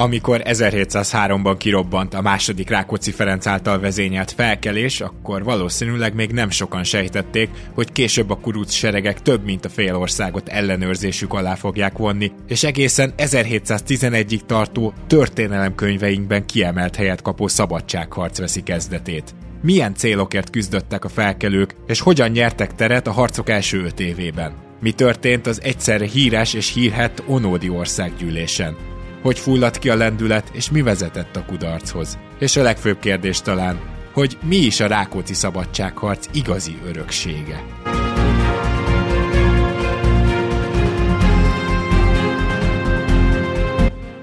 Amikor 1703-ban kirobbant a második Rákóczi Ferenc által vezényelt felkelés, akkor valószínűleg még nem sokan sejtették, hogy később a kuruc seregek több mint a fél országot ellenőrzésük alá fogják vonni, és egészen 1711-ig tartó történelemkönyveinkben kiemelt helyet kapó szabadságharc veszi kezdetét. Milyen célokért küzdöttek a felkelők, és hogyan nyertek teret a harcok első öt évében? Mi történt az egyszerre híres és hírhet Onódi országgyűlésen? Hogy fulladt ki a lendület, és mi vezetett a kudarchoz. És a legfőbb kérdés talán, hogy mi is a Rákóczi szabadságharc igazi öröksége.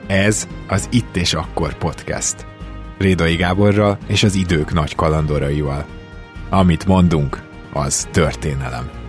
Ez az Itt és Akkor podcast. Rédai Gáborral és az idők nagy kalandoraival. Amit mondunk, az történelem.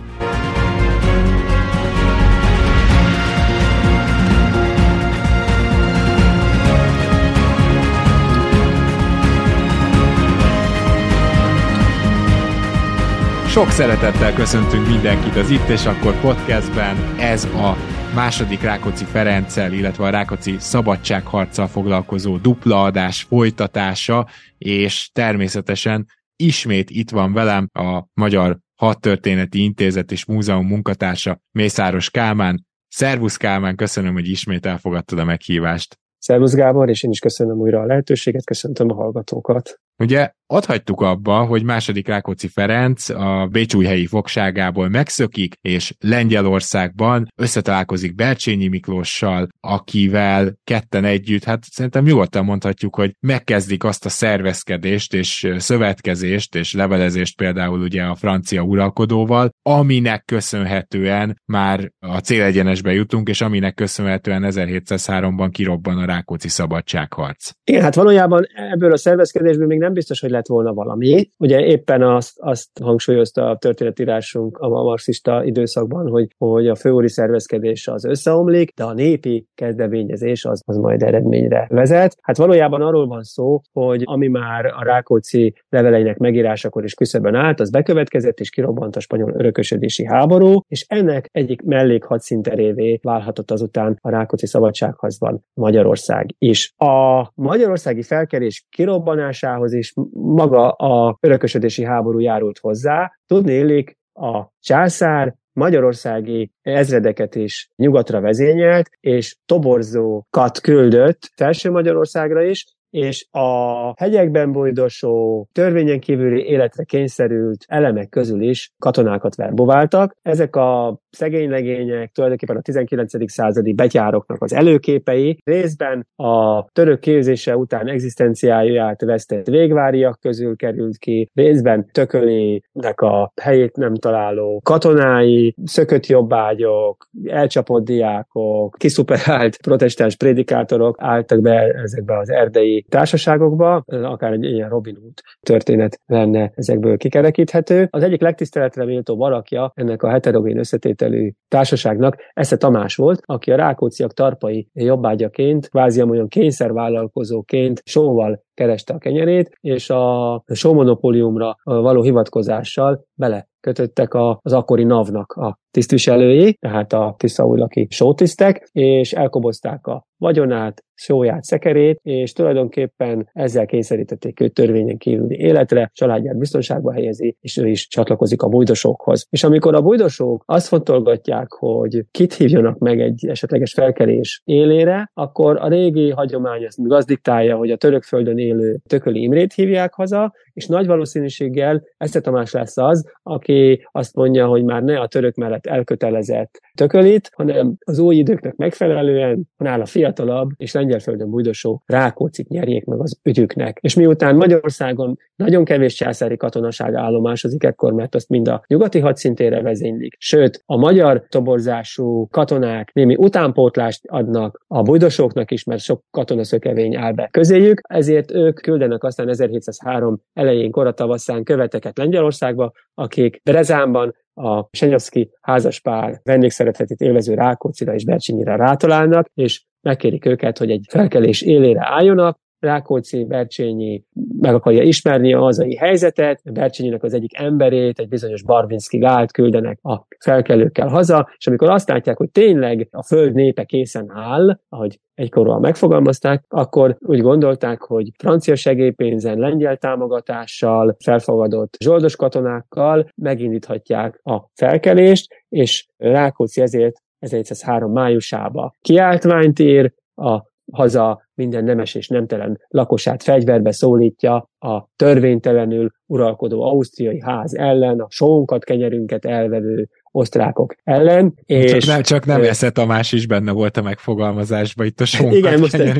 Sok szeretettel köszöntünk mindenkit az Itt és Akkor podcastben. Ez a második Rákóczi Ferenccel, illetve a Rákóczi szabadságharccal foglalkozó dupla adás folytatása, és természetesen ismét itt van velem a Magyar Hadtörténeti Intézet és Múzeum munkatársa Mészáros Kálmán. Szervusz Kálmán, köszönöm, hogy ismét elfogadtad a meghívást. Szervusz Gábor, és én is köszönöm újra a lehetőséget, köszöntöm a hallgatókat. Ugye adhagytuk abba, hogy második Rákóczi Ferenc a Bécsújhelyi fogságából megszökik, és Lengyelországban összetalálkozik Bercsényi Miklóssal, akivel ketten együtt, hát szerintem nyugodtan mondhatjuk, hogy megkezdik azt a szervezkedést és szövetkezést és levelezést például ugye a francia uralkodóval, aminek köszönhetően már a célegyenesbe jutunk, és aminek köszönhetően 1703-ban kirobban a Rákóczi szabadságharc. Igen, hát valójában ebből a szervezkedésből még nem biztos, hogy lett volna valami. Ugye éppen azt, azt hangsúlyozta a történetírásunk a marxista időszakban, hogy, hogy a főúri szervezkedés az összeomlik, de a népi kezdeményezés az, az majd eredményre vezet. Hát valójában arról van szó, hogy ami már a Rákóczi leveleinek megírásakor is küszöbön állt, az bekövetkezett és kirobbant a spanyol örökösödési háború, és ennek egyik mellékhadszinterévé válhatott azután a Rákóczi szabadsághazban Magyarország is. A magyarországi felkerés kirobbanásához és maga a örökösödési háború járult hozzá. Tudni illik, a császár magyarországi ezredeket is nyugatra vezényelt, és toborzókat küldött felső Magyarországra is, és a hegyekben bojdosó, törvényen kívüli életre kényszerült elemek közül is katonákat verbováltak. Ezek a szegény legények tulajdonképpen a 19. századi betyároknak az előképei, részben a török képzése után egzisztenciáját vesztett végváriak közül került ki, részben tökölének a helyét nem találó katonái, szökött jobbágyok, elcsapott diákok, kiszuperált protestáns prédikátorok álltak be ezekbe az erdei társaságokba, akár egy ilyen Robin Hood történet lenne ezekből kikerekíthető. Az egyik legtiszteletre méltó valakja ennek a heterogén összetételű társaságnak Esze Tamás volt, aki a Rákóciak tarpai jobbágyaként, kvázi olyan kényszervállalkozóként sóval kereste a kenyerét, és a showmonopóliumra való hivatkozással bele kötöttek az akkori NAV-nak a tisztviselői, tehát a tiszaújlaki sótisztek, és elkobozták a vagyonát, sóját, szekerét, és tulajdonképpen ezzel kényszerítették őt törvényen kívüli életre, családját biztonságba helyezi, és ő is csatlakozik a bujdosókhoz. És amikor a bujdosók azt fontolgatják, hogy kit hívjanak meg egy esetleges felkelés élére, akkor a régi hagyomány azt gazdiktálja, hogy a török földön élő Tököli Imrét hívják haza, és nagy valószínűséggel Eszter Tamás lesz az, aki azt mondja, hogy már ne a török mellett elkötelezett Tökölit, hanem az új időknek megfelelően nála fiatalabb és lengyelföldön bújdosó Rákócik nyerjék meg az ügyüknek. És miután Magyarországon nagyon kevés császári katonaság állomásozik ekkor, mert azt mind a nyugati hadszintére vezénylik, sőt, a magyar toborzású katonák némi utánpótlást adnak a bujdosóknak is, mert sok katonaszökevény áll be közéjük, ezért ők küldenek aztán 1703 elején, koratavaszán követeket Lengyelországba, akik Brezánban a Senyovszki házaspár vendégszeretetét élvező Rákóczira és Bercsinyire rátalálnak, és megkérik őket, hogy egy felkelés élére álljonak, Rákóczi Bercsényi meg akarja ismerni a hazai helyzetet, Bercsényinek az egyik emberét, egy bizonyos Barvinski gált küldenek a felkelőkkel haza, és amikor azt látják, hogy tényleg a föld népe készen áll, ahogy egykorúan megfogalmazták, akkor úgy gondolták, hogy francia segélypénzen, lengyel támogatással, felfogadott zsoldos katonákkal megindíthatják a felkelést, és Rákóczi ezért 1903 májusába kiáltványt ír, a haza minden nemes és nemtelen lakosát fegyverbe szólítja a törvénytelenül uralkodó ausztriai ház ellen, a sónkat, kenyerünket elvevő osztrákok ellen. És, csak, nem, csak nem Esze Tamás is benne volt a megfogalmazásban, itt a sónkat, igen, most igen,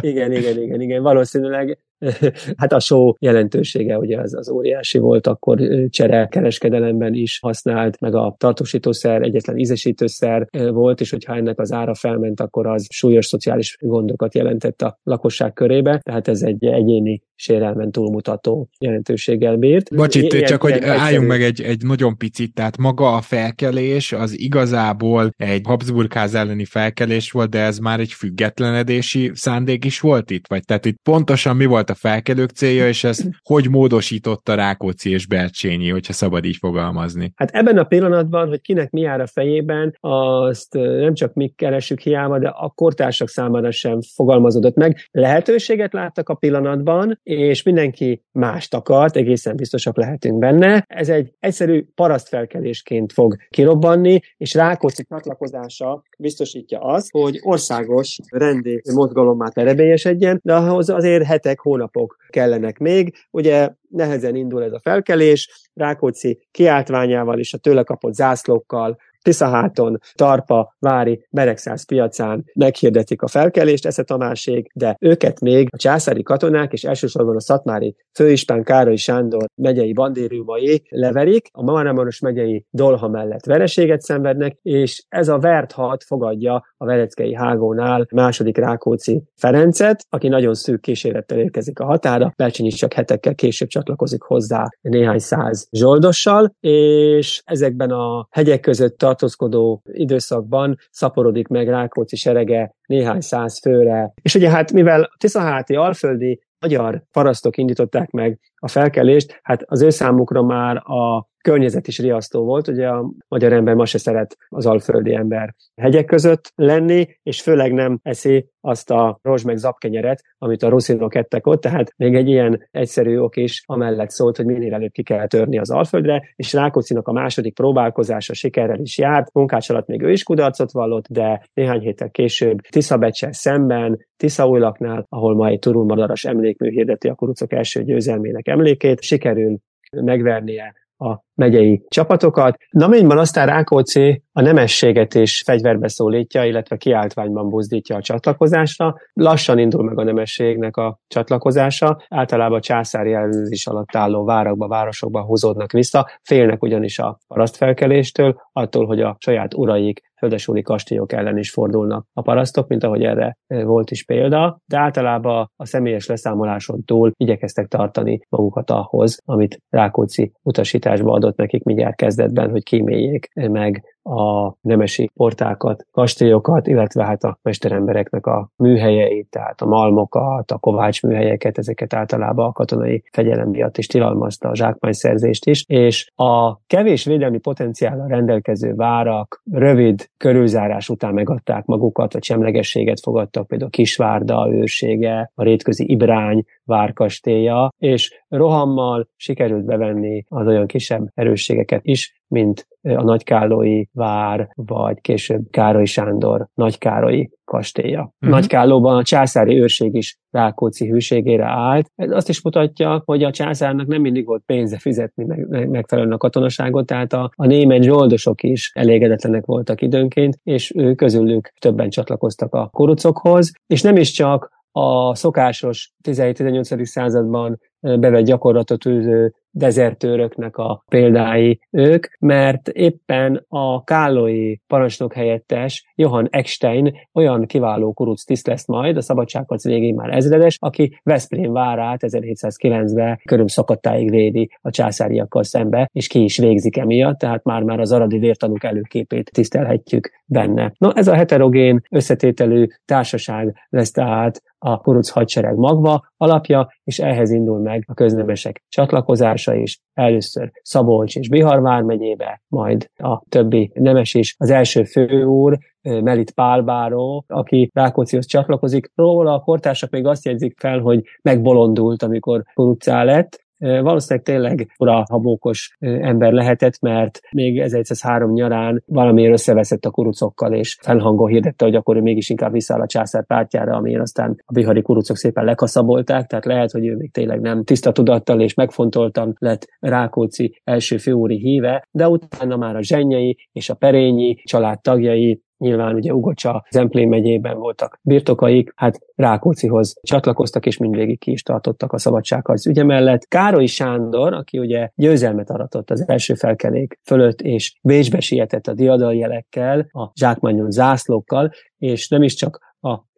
igen, igen, igen, igen, valószínűleg hát a só jelentősége ugye az, az óriási volt, akkor csere kereskedelemben is használt, meg a tartósítószer egyetlen ízesítőszer volt, és hogyha ennek az ára felment, akkor az súlyos szociális gondokat jelentett a lakosság körébe, tehát ez egy egyéni sérelmen túlmutató jelentőséggel bírt. Bocs, itt ilyen, csak hogy álljunk meg egy, egy nagyon picit, tehát maga a felkelés az igazából egy Habsburgház elleni felkelés volt, de ez már egy függetlenedési szándék is volt itt? Vagy tehát itt pontosan mi volt a felkelők célja, és ezt hogy módosította Rákóczi és Bercsényi, hogyha szabad így fogalmazni? Hát ebben a pillanatban, hogy kinek mi jár a fejében, azt nem csak mi keresünk hiába, de a kortársak számára sem fogalmazódott meg. Lehetőséget láttak a pillanatban, és mindenki mást akart, egészen biztosak lehetünk benne. Ez egy egyszerű parasztfelkelésként fog kirobbanni, és Rákóczi csatlakozása biztosítja azt, hogy országos rendi mozgalommá terebélyesedjen, de ahhoz azért hetek, hónapok kellenek még. Ugye nehezen indul ez a felkelés, Rákóczi kiáltványával és a tőle kapott zászlókkal Tiszaháton, Tarpa, Vári, Beregszáz piacán meghirdetik a felkelést, Esze Tamásék, de őket még a császári katonák és elsősorban a szatmári főispán Károly Sándor megyei bandériumai leverik, a Maramoros megyei Dolha mellett vereséget szenvednek, és ez a vert hat fogadja a Vereckei hágónál második Rákóczi Ferencet, aki nagyon szűk kísérettel érkezik a határa, Belcsényi csak hetekkel később csatlakozik hozzá néhány száz zsoldossal, és ezekben a hegyek között tartózkodó időszakban szaporodik meg Rákóczi serege néhány száz főre. És ugye hát mivel Tiszaháti alföldi magyar parasztok indították meg a felkelést, hát az ő számukra már a környezet is riasztó volt, ugye a magyar ember ma se szeret az alföldi ember hegyek között lenni, és főleg nem eszi azt a rozs meg zapkenyeret, amit a ruszinok ettek ott, tehát még egy ilyen egyszerű ok is amellett szólt, hogy minél előbb ki kell törni az alföldre, és Rákóczinak a második próbálkozása sikerrel is járt, munkács alatt még ő is kudarcot vallott, de néhány héttel később Tiszabecsel szemben, Tiszaújlaknál, ahol ma egy turulmadaras emlékmű hirdeti a kurucok első győzelmének emlékét, sikerül megvernie a megyei csapatokat. Naményban aztán Rákóczi a nemességet is fegyverbe szólítja, illetve kiáltványban buzdítja a csatlakozásra. Lassan indul meg a nemességnek a csatlakozása. Általában császári ellenőrzés alatt álló várakba, városokba húzódnak vissza, félnek ugyanis a parasztfelkeléstől, attól, hogy a saját uraik földesúli kastélyok ellen is fordulnak a parasztok, mint ahogy erre eh, volt is példa, de általában a személyes leszámoláson túl igyekeztek tartani magukat ahhoz, amit Rákóczi utasításba adott nekik mindjárt kezdetben, hogy kíméljék meg a nemesi portákat, kastélyokat, illetve hát a mesterembereknek a műhelyeit, tehát a malmokat, a kovács műhelyeket, ezeket általában a katonai fegyelem miatt is tilalmazta a zsákmányszerzést is, és a kevés védelmi potenciállal rendelkező várak rövid körülzárás után megadták magukat, vagy semlegességet fogadtak, például Kisvárda őrsége, a rétközi Ibrány várkastélya, és rohammal sikerült bevenni az olyan kisebb erősségeket is, mint a Nagykállói vár, vagy később Károly Sándor Nagykárolyi kastélya. Uh-huh. Nagykállóban a császári őrség is Rákóczi hűségére állt. Ez azt is mutatja, hogy a császárnak nem mindig volt pénze fizetni meg, megfelelően a katonaságot, tehát a, a német zsoldosok is elégedetlenek voltak időnként, és ő közülük többen csatlakoztak a kurucokhoz, és nem is csak a szokásos 17-18. században bevett gyakorlatot űző dezertőröknek a példái ők, mert éppen a kállói parancsnok helyettes Johann Eckstein olyan kiváló kuruc tiszt lesz majd, a szabadságharc végén már ezredes, aki Veszprém várát 1709-ben körül szakadtáig védi a császáriakkal szembe, és ki is végzik emiatt, tehát már-már az aradi vértanúk előképét tisztelhetjük benne. No, ez a heterogén összetételű társaság lesz tehát a kuruc hadsereg magva alapja, és ehhez indul meg a köznemesek csatlakozása is, először Szabolcs és Bihar vármegyébe, majd a többi nemes is. Az első főúr, Melit Pálbáró, aki Rákóczihoz csatlakozik. Róla a kortársak még azt jegyzik fel, hogy megbolondult, amikor kurucá lett, Valószínűleg tényleg habókos ember lehetett, mert még 1103 nyarán valamiért összeveszett a kurucokkal, és felhangon hirdette, hogy akkor ő mégis inkább visszáll a császár pártjára, amiért aztán a bihari kurucok szépen lekaszabolták, tehát lehet, hogy ő még tényleg nem tiszta tudattal és megfontoltan lett Rákóczi első főúri híve, de utána már a zsenyei és a perényi család tagjai Nyilván ugye Ugocsa, Zemplén megyében voltak birtokaik, hát Rákócihoz csatlakoztak, és mindvégig ki is tartottak a szabadságharc ügye mellett. Károly Sándor, aki ugye győzelmet aratott az első felkelék fölött, és Bécsbe sietett a diadaljelekkel, a zsákmányon zászlókkal, és nem is csak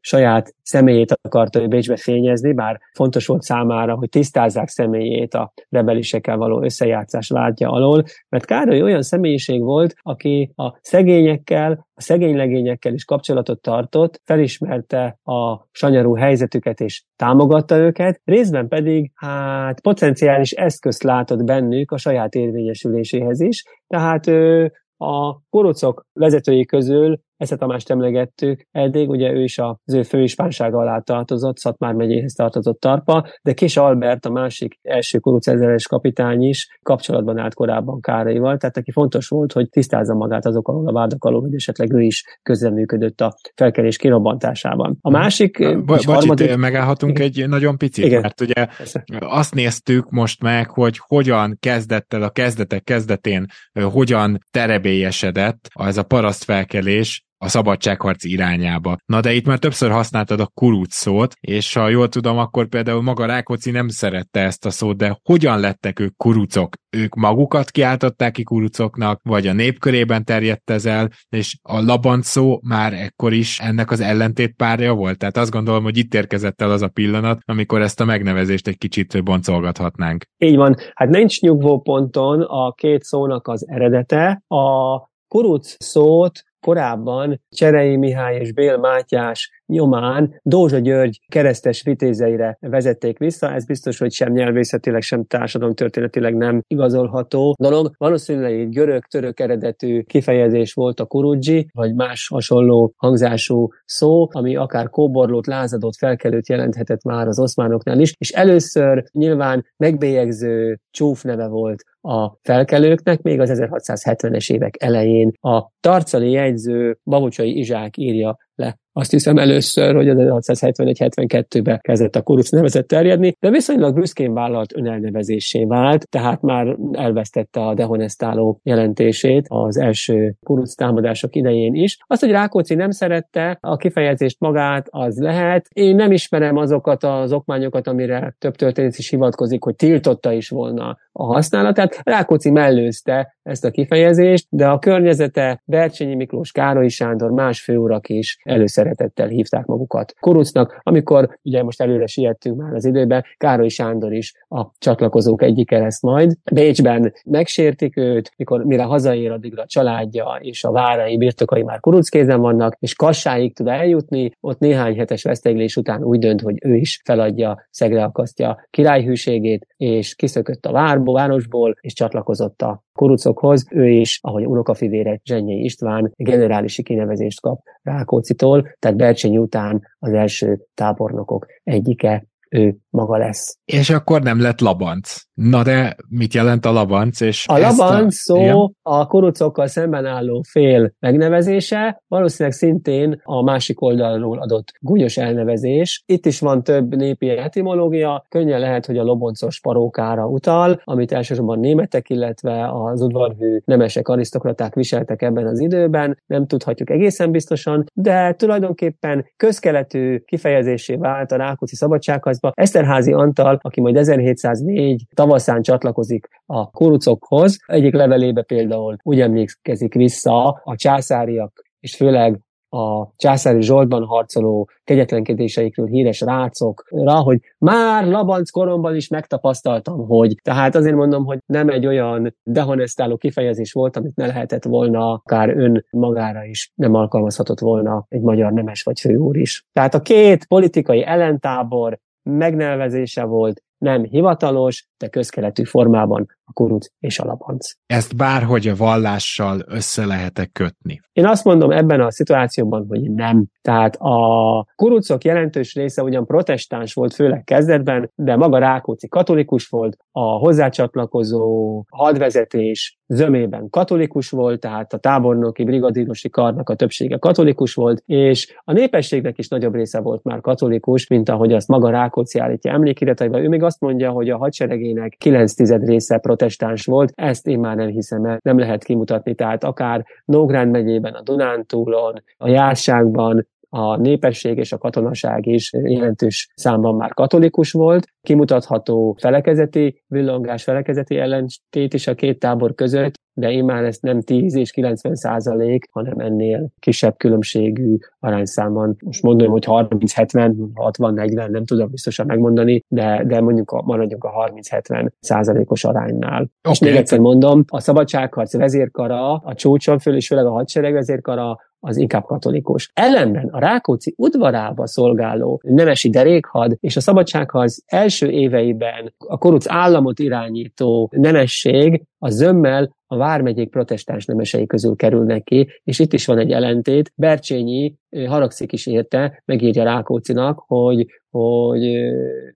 saját személyét akarta ő Bécsbe fényezni, bár fontos volt számára, hogy tisztázzák személyét a rebelisekkel való összejátszás vádja alól, mert Károly olyan személyiség volt, aki a szegényekkel, a szegénylegényekkel is kapcsolatot tartott, felismerte a sanyarú helyzetüket és támogatta őket, részben pedig hát potenciális eszközt látott bennük a saját érvényesüléséhez is, tehát ő a kurucok vezetői közül Esze Tamást emlegettük eddig, ugye ő is az ő főispánsága alá tartozott, Szatmár megyéhez tartozott Tarpa, de Kis Albert, a másik első kurucezeres kapitány is kapcsolatban állt korábban Káraival, tehát neki fontos volt, hogy tisztázza magát azok alól a vádak alól, hogy esetleg ő is közreműködött a felkelés kirobbantásában. A másik... Bo- harmadik... megállhatunk egy nagyon picit, Igen. mert ugye Persze. azt néztük most meg, hogy hogyan kezdett el a kezdetek kezdetén, hogyan terebélyesedett ez a parasztfelkelés, a szabadságharc irányába. Na de itt már többször használtad a kuruc szót, és ha jól tudom, akkor például maga Rákóczi nem szerette ezt a szót, de hogyan lettek ők kurucok? Ők magukat kiáltották ki kurucoknak, vagy a népkörében terjedt ez el, és a labanc szó már ekkor is ennek az ellentét párja volt. Tehát azt gondolom, hogy itt érkezett el az a pillanat, amikor ezt a megnevezést egy kicsit boncolgathatnánk. Így van. Hát nincs nyugvó ponton a két szónak az eredete. A kuruc szót korábban Cserei Mihály és Bél Mátyás nyomán Dózsa György keresztes vitézeire vezették vissza, ez biztos, hogy sem nyelvészetileg, sem társadalomtörténetileg nem igazolható dolog. Valószínűleg egy görög-török eredetű kifejezés volt a kurudzsi, vagy más hasonló hangzású szó, ami akár kóborlót, lázadót, felkelőt jelenthetett már az oszmánoknál is, és először nyilván megbélyegző csúf neve volt a felkelőknek, még az 1670-es évek elején. A tarcali jegyző Babucsai Izsák írja le azt hiszem először, hogy az 1671-72-ben kezdett a kuruc nevezet terjedni, de viszonylag büszkén vállalt önelnevezésé vált, tehát már elvesztette a dehonestáló jelentését az első kuruc támadások idején is. Azt, hogy Rákóczi nem szerette a kifejezést magát, az lehet. Én nem ismerem azokat az okmányokat, amire több történet is hivatkozik, hogy tiltotta is volna a használatát. Rákóczi mellőzte ezt a kifejezést, de a környezete Bercsényi Miklós, Károly Sándor, más főurak is először szeretettel hívták magukat Kurucnak, amikor ugye most előre siettünk már az időben, Károly Sándor is a csatlakozók egyike lesz majd. Bécsben megsértik őt, mikor mire hazaér, addigra a családja és a várai birtokai már kuruckézen vannak, és Kassáig tud eljutni, ott néhány hetes veszteglés után úgy dönt, hogy ő is feladja, szegre akasztja királyhűségét, és kiszökött a várból, városból, és csatlakozott a kurucokhoz. Ő is, ahogy unokafivére Zsenyei István generálisi kinevezést kap Rákócitól, tehát Bercsényi után az első tábornokok egyike ő maga lesz. És akkor nem lett labanc. Na de mit jelent a labanc? És a labanc a... szó Igen? a kurucokkal szemben álló fél megnevezése, valószínűleg szintén a másik oldalról adott gúnyos elnevezés. Itt is van több népi etimológia, könnyen lehet, hogy a loboncos parókára utal, amit elsősorban németek, illetve az udvarhű nemesek, arisztokraták viseltek ebben az időben, nem tudhatjuk egészen biztosan, de tulajdonképpen közkeletű kifejezésé vált a Rákóczi szabadságharcba. Eszterházi Antal, aki majd 1704 tavaszán csatlakozik a kurucokhoz, egyik levelébe például úgy emlékezik vissza a császáriak és főleg a császári Zsoltban harcoló kegyetlenkedéseikről híres rácokra, hogy már Labanc koromban is megtapasztaltam, hogy tehát azért mondom, hogy nem egy olyan dehonestáló kifejezés volt, amit ne lehetett volna akár ön magára is nem alkalmazhatott volna egy magyar nemes vagy főúr is. Tehát a két politikai ellentábor megnevezése volt, nem hivatalos, de közkeletű formában a kuruc és a labanc. Ezt bárhogy a vallással össze lehet kötni? Én azt mondom ebben a szituációban, hogy nem. Tehát a kurucok jelentős része ugyan protestáns volt, főleg kezdetben, de maga Rákóczi katolikus volt, a hozzácsatlakozó hadvezetés zömében katolikus volt, tehát a tábornoki brigadírosi karnak a többsége katolikus volt, és a népességnek is nagyobb része volt már katolikus, mint ahogy azt maga Rákóczi állítja emlékirataiban. Ő még azt mondja, hogy a hadseregének 9 tized része protestáns volt, ezt én már nem hiszem el, nem lehet kimutatni, tehát akár Nógránd megyében, a Dunántúlon, a Járságban, a népesség és a katonaság is jelentős számban már katolikus volt. Kimutatható felekezeti, villongás felekezeti ellentét is a két tábor között, de már ezt nem 10 és 90 százalék, hanem ennél kisebb különbségű arányszámban. Most mondom, hogy 30-70, 60-40, nem tudom biztosan megmondani, de, de mondjuk a, maradjunk a 30-70 százalékos aránynál. Okay. És még egyszer mondom, a szabadságharc vezérkara, a csúcson föl, és főleg a hadsereg vezérkara az inkább katolikus. Ellenben a Rákóczi udvarába szolgáló nemesi derékhad és a szabadságharc első éveiben a koruc államot irányító nemesség a zömmel a vármegyék protestáns nemesei közül kerülnek ki, és itt is van egy ellentét. Bercsényi haragszik is érte, megírja Rákócinak, hogy, hogy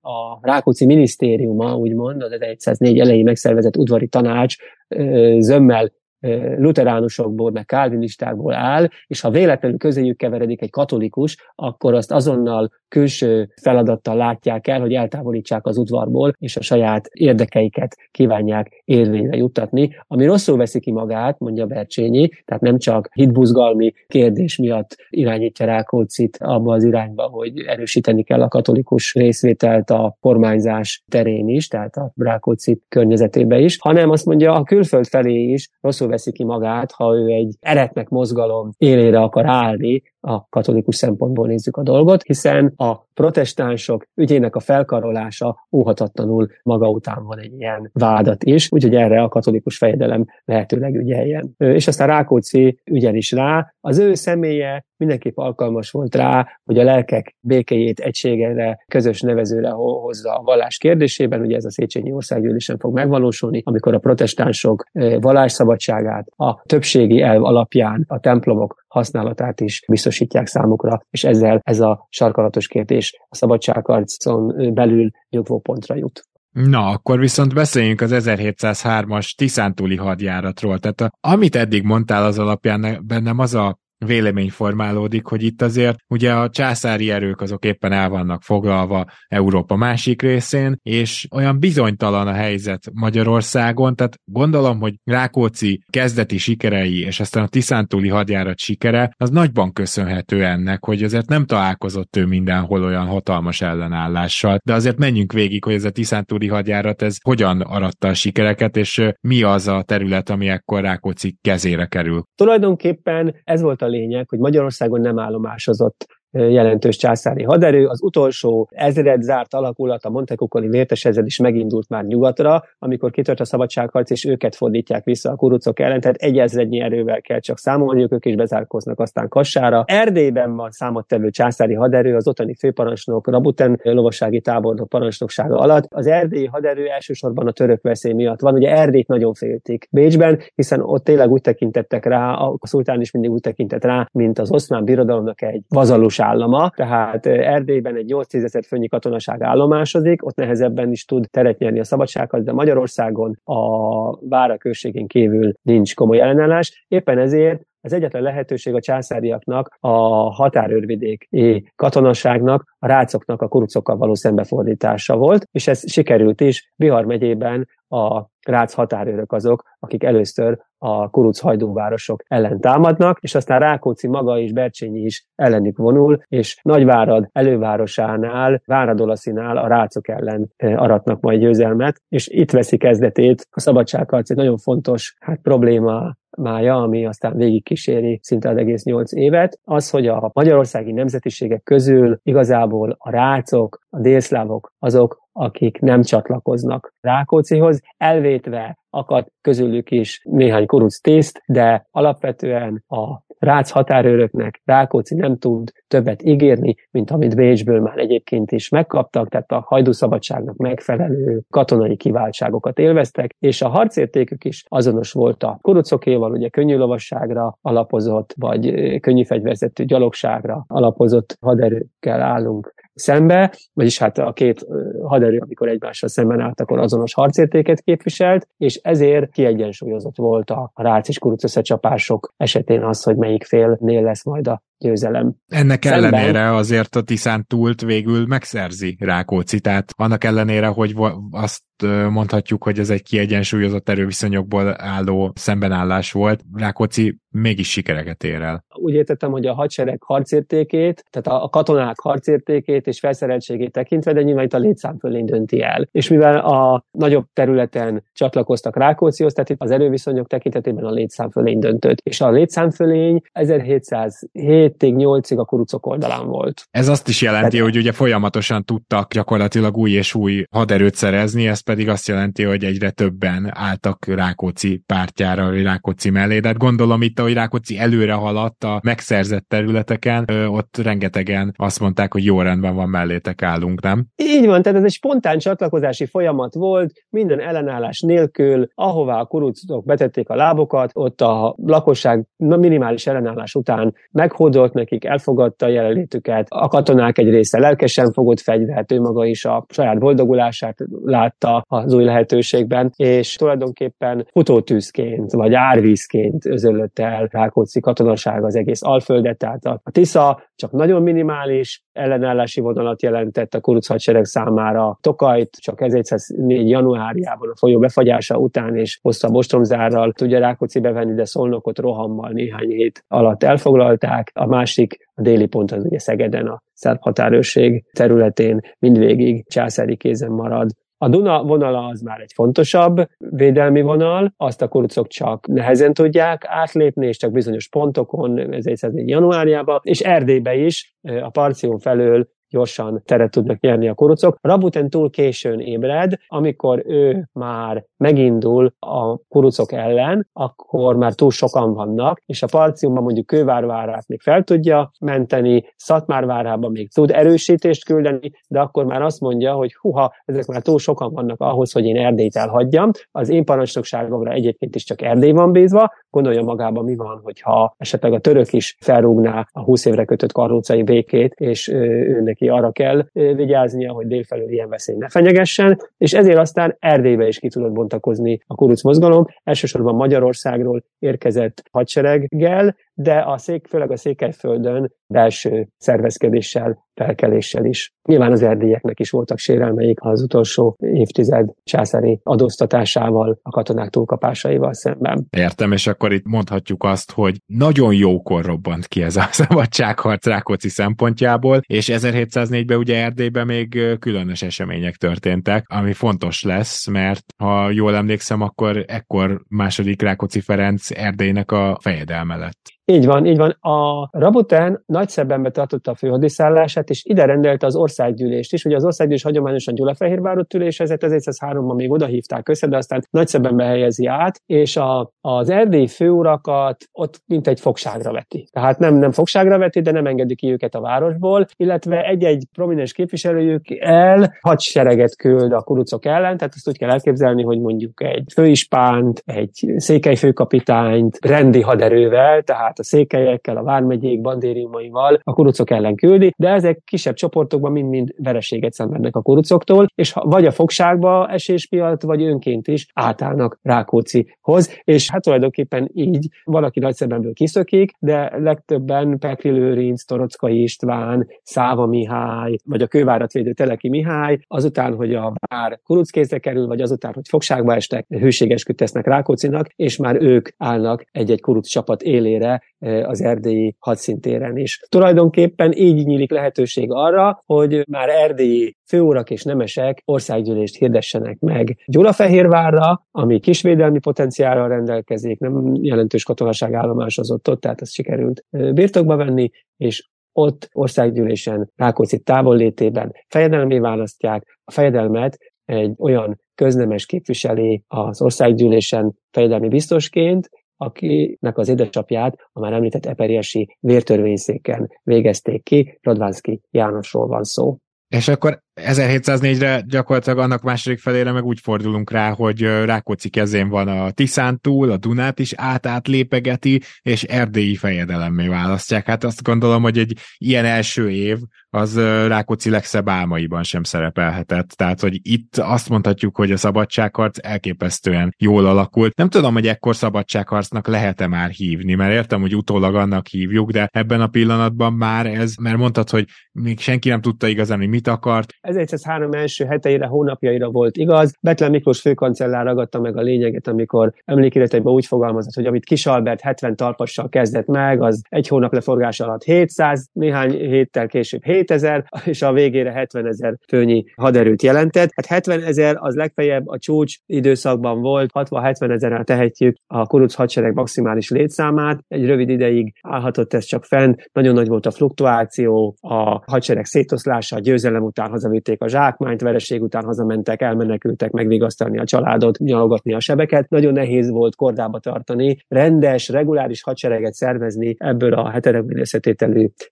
a Rákóczi minisztériuma, úgymond, az 1104 elején megszervezett udvari tanács zömmel luteránusokból, meg kálvinistákból áll, és ha véletlenül közéjük keveredik egy katolikus, akkor azt azonnal külső feladattal látják el, hogy eltávolítsák az udvarból, és a saját érdekeiket kívánják érvényre juttatni, ami rosszul veszi ki magát, mondja Bercsényi, tehát nem csak hitbuzgalmi kérdés miatt irányítja Rákóczit abba az irányba, hogy erősíteni kell a katolikus részvételt a kormányzás terén is, tehát a Rákóczi környezetébe is, hanem azt mondja, a külföld felé is rosszul veszi ki magát, ha ő egy eretnek mozgalom élére akar állni, a katolikus szempontból nézzük a dolgot, hiszen a protestánsok ügyének a felkarolása óhatatlanul maga után van egy ilyen vádat is, úgyhogy erre a katolikus fejedelem lehetőleg ügyeljen. És aztán Rákóczi ügyel is rá, az ő személye mindenképp alkalmas volt rá, hogy a lelkek békéjét egységére, közös nevezőre hozza a vallás kérdésében, ugye ez a Széchenyi országgyűlésen fog megvalósulni, amikor a protestánsok vallásszabadságát a többségi elv alapján a templomok használatát is biztosítják számukra, és ezzel ez a sarkalatos kérdés a szabadságharcon belül nyugvópontra jut. Na, akkor viszont beszéljünk az 1703-as Tiszántúli hadjáratról. Tehát a, amit eddig mondtál az alapján, bennem az a vélemény formálódik, hogy itt azért ugye a császári erők azok éppen el vannak foglalva Európa másik részén, és olyan bizonytalan a helyzet Magyarországon, tehát gondolom, hogy Rákóczi kezdeti sikerei, és aztán a Tiszántúli hadjárat sikere, az nagyban köszönhető ennek, hogy azért nem találkozott ő mindenhol olyan hatalmas ellenállással, de azért menjünk végig, hogy ez a Tiszántúli hadjárat, ez hogyan aratta a sikereket, és mi az a terület, ami ekkor Rákóczi kezére kerül. Tulajdonképpen ez volt a lényeg, hogy Magyarországon nem állomásozott jelentős császári haderő. Az utolsó ezred zárt alakulat, a Montekukoni vértes ezred is megindult már nyugatra, amikor kitört a szabadságharc, és őket fordítják vissza a kurucok ellen, tehát egy ezrednyi erővel kell csak számolniuk, ők is bezárkoznak aztán Kassára. Erdélyben van számottevő császári haderő, az ottani főparancsnok, Rabuten lovassági tábornok parancsnoksága alatt. Az erdélyi haderő elsősorban a török veszély miatt van. Ugye Erdélyt nagyon félték Bécsben, hiszen ott tényleg úgy tekintettek rá, a szultán is mindig úgy tekintett rá, mint az oszmán birodalomnak egy vazalus állama, tehát Erdélyben egy 8-10 ezer főnyi katonaság állomásodik, ott nehezebben is tud teret nyerni a szabadsághoz, de Magyarországon a Vára községén kívül nincs komoly ellenállás. Éppen ezért az egyetlen lehetőség a császáriaknak, a határőrvidéki katonaságnak, a rácoknak a kurucokkal való szembefordítása volt, és ez sikerült is. Bihar megyében a Rác határőrök azok, akik először a kuruc hajdúvárosok ellen támadnak, és aztán Rákóczi maga és Bercsényi is ellenük vonul, és Nagyvárad elővárosánál, Váradolaszinál a rácok ellen aratnak majd győzelmet, és itt veszi kezdetét a szabadságharc egy nagyon fontos hát, probléma mája, ami aztán végig kíséri szinte az egész nyolc évet, az, hogy a magyarországi nemzetiségek közül igazából a rácok, a délszlávok azok, akik nem csatlakoznak Rákócihoz, elvétve akad közülük is néhány kuruc tiszt, de alapvetően a Rác határőröknek Rákóczi nem tud többet ígérni, mint amit Bécsből már egyébként is megkaptak, tehát a hajdúszabadságnak megfelelő katonai kiváltságokat élveztek, és a harcértékük is azonos volt a kurucokéval, ugye könnyű lovasságra alapozott, vagy könnyű fegyverzetű gyalogságra alapozott haderőkkel állunk szembe, vagyis hát a két haderő, amikor egymással szemben állt, akkor azonos harcértéket képviselt, és ezért kiegyensúlyozott volt a rác és kuruc összecsapások esetén az, hogy melyik félnél lesz majd a győzelem. Ennek Szemben... ellenére azért a Tiszán túlt végül megszerzi Rákóczi, tehát annak ellenére, hogy azt mondhatjuk, hogy ez egy kiegyensúlyozott erőviszonyokból álló szembenállás volt, Rákóczi mégis sikereket ér el. Úgy értettem, hogy a hadsereg harcértékét, tehát a katonák harcértékét és felszereltségét tekintve, de nyilván itt a létszámfölény dönti el. És mivel a nagyobb területen csatlakoztak Rákóczihoz, tehát itt az erőviszonyok tekintetében a létszámfölény döntött. És a létszámfölény 1707 7-ig, 8-ig a kurucok oldalán volt. Ez azt is jelenti, Tehát... hogy ugye folyamatosan tudtak gyakorlatilag új és új haderőt szerezni, ez pedig azt jelenti, hogy egyre többen álltak Rákóczi pártjára, vagy Rákóczi mellé. De hát gondolom itt, hogy Rákóczi előre haladt a megszerzett területeken, ott rengetegen azt mondták, hogy jó rendben van, mellétek állunk, nem? Így van, tehát ez egy spontán csatlakozási folyamat volt, minden ellenállás nélkül, ahová a kurucok betették a lábokat, ott a lakosság minimális ellenállás után meghódolt, szólt nekik, elfogadta a jelenlétüket. A katonák egy része lelkesen fogott fegyvert, ő maga is a saját boldogulását látta az új lehetőségben, és tulajdonképpen futótűzként, vagy árvízként özöllött el Rákóczi katonaság az egész Alföldet, tehát a Tisza csak nagyon minimális ellenállási vonalat jelentett a kuruc hadsereg számára. Tokajt csak 1104. januárjában a folyó befagyása után és hosszabb ostromzárral tudja Rákóczi bevenni, de Szolnokot rohammal néhány hét alatt elfoglalták. A másik, a déli pont az ugye Szegeden, a szerb határőrség területén mindvégig császári kézen marad. A Duna vonala az már egy fontosabb védelmi vonal, azt a kurucok csak nehezen tudják átlépni, és csak bizonyos pontokon, 1104 januárjában, és Erdélybe is a Parcium felől gyorsan teret tudnak nyerni a kurucok. Rabuten túl későn ébred, amikor ő már megindul a kurucok ellen, akkor már túl sokan vannak, és a Parciumban mondjuk Kővárvárát még fel tudja menteni, Szatmárvárában még tud erősítést küldeni, de akkor már azt mondja, hogy huha, ezek már túl sokan vannak ahhoz, hogy én Erdélyt elhagyjam. Az én parancsnokságomra egyébként is csak Erdély van bízva, gondolja magába, mi van, hogyha esetleg a török is felrúgná a 20 évre kötött karlócai békét, és ő neki arra kell vigyáznia, hogy délfelől ilyen veszély ne fenyegessen, és ezért aztán Erdélybe is ki tudott bontakozni a kuruc mozgalom, elsősorban Magyarországról érkezett hadsereggel, de a szék, főleg a Székelyföldön belső szervezkedéssel, felkeléssel is. Nyilván az erdélyeknek is voltak sérelmeik az utolsó évtized császári adóztatásával, a katonák túlkapásaival szemben. Értem, és akkor itt mondhatjuk azt, hogy nagyon jókor robbant ki ez a szabadságharc Rákóczi szempontjából, és 1704-ben ugye Erdélyben még különös események történtek, ami fontos lesz, mert ha jól emlékszem, akkor ekkor második Rákóczi Ferenc Erdélynek a fejedelme lett. Így van, így van. A Rabután nagyszebbenbe tartotta a főhadiszállását, és ide rendelte az országgyűlést is. Ugye az országgyűlés hagyományosan Gyulafehérvárot ülésezett, 1103-ban még oda hívták össze, de aztán nagyszebbenbe helyezi át, és a, az erdélyi főurakat ott mint egy fogságra veti. Tehát nem, nem fogságra veti, de nem engedik ki őket a városból, illetve egy-egy prominens képviselőjük el hadsereget küld a kurucok ellen, tehát azt úgy kell elképzelni, hogy mondjuk egy főispánt, egy székely főkapitányt rendi haderővel, tehát a székelyekkel, a vármegyék bandériumaival a kurucok ellen küldi, de ezek kisebb csoportokban mind-mind vereséget szenvednek a kurucoktól, és vagy a fogságba esés miatt, vagy önként is átállnak Rákócihoz, és hát tulajdonképpen így valaki nagyszebbenből kiszökik, de legtöbben Pekri Lőrinc, Torockai István, Száva Mihály, vagy a kővárat védő Teleki Mihály, azután, hogy a vár kuruckézre kerül, vagy azután, hogy fogságba estek, hűséges tesznek Rákócinak, és már ők állnak egy-egy kuruc csapat élére, az erdélyi hadszintéren is. Tulajdonképpen így nyílik lehetőség arra, hogy már erdélyi főurak és nemesek országgyűlést hirdessenek meg Gyulafehérvárra, ami kisvédelmi potenciállal rendelkezik, nem jelentős katonaság állomásozott ott, tehát ezt sikerült birtokba venni, és ott országgyűlésen Rákóczi távollétében fejedelmé választják, a fejedelmet egy olyan köznemes képviseli az országgyűlésen fejedelmi biztosként, akinek az édesapját a már említett eperiesi vértörvényszéken végezték ki, Radvánszki Jánosról van szó. És akkor 1704-re gyakorlatilag annak második felére meg úgy fordulunk rá, hogy Rákóczi kezén van a Tiszántúl, a Dunát is át lépegeti, és erdélyi fejedelemmé választják. Hát azt gondolom, hogy egy ilyen első év az Rákóczi legszebb álmaiban sem szerepelhetett. Tehát, hogy itt azt mondhatjuk, hogy a szabadságharc elképesztően jól alakult. Nem tudom, hogy ekkor szabadságharcnak lehet-e már hívni, mert értem, hogy utólag annak hívjuk, de ebben a pillanatban már ez, mert mondtad, hogy még senki nem tudta igazán, hogy mit akart, 1903 első heteire, hónapjaira volt igaz. Betlen Miklós főkancellár ragadta meg a lényeget, amikor emlékirataiban úgy fogalmazott, hogy amit Kis Albert 70 talpassal kezdett meg, az egy hónap leforgás alatt 700, néhány héttel később 7000, és a végére 70 ezer főnyi haderőt jelentett. Hát 70 ezer az legfeljebb a csúcs időszakban volt, 60-70 ezerrel tehetjük a kuruc hadsereg maximális létszámát. Egy rövid ideig állhatott ez csak fenn, nagyon nagy volt a fluktuáció, a hadsereg szétoszlása, a győzelem után haza visszavitték a zsákmányt, vereség után hazamentek, elmenekültek megvigasztalni a családot, nyalogatni a sebeket. Nagyon nehéz volt kordába tartani, rendes, reguláris hadsereget szervezni ebből a heterogen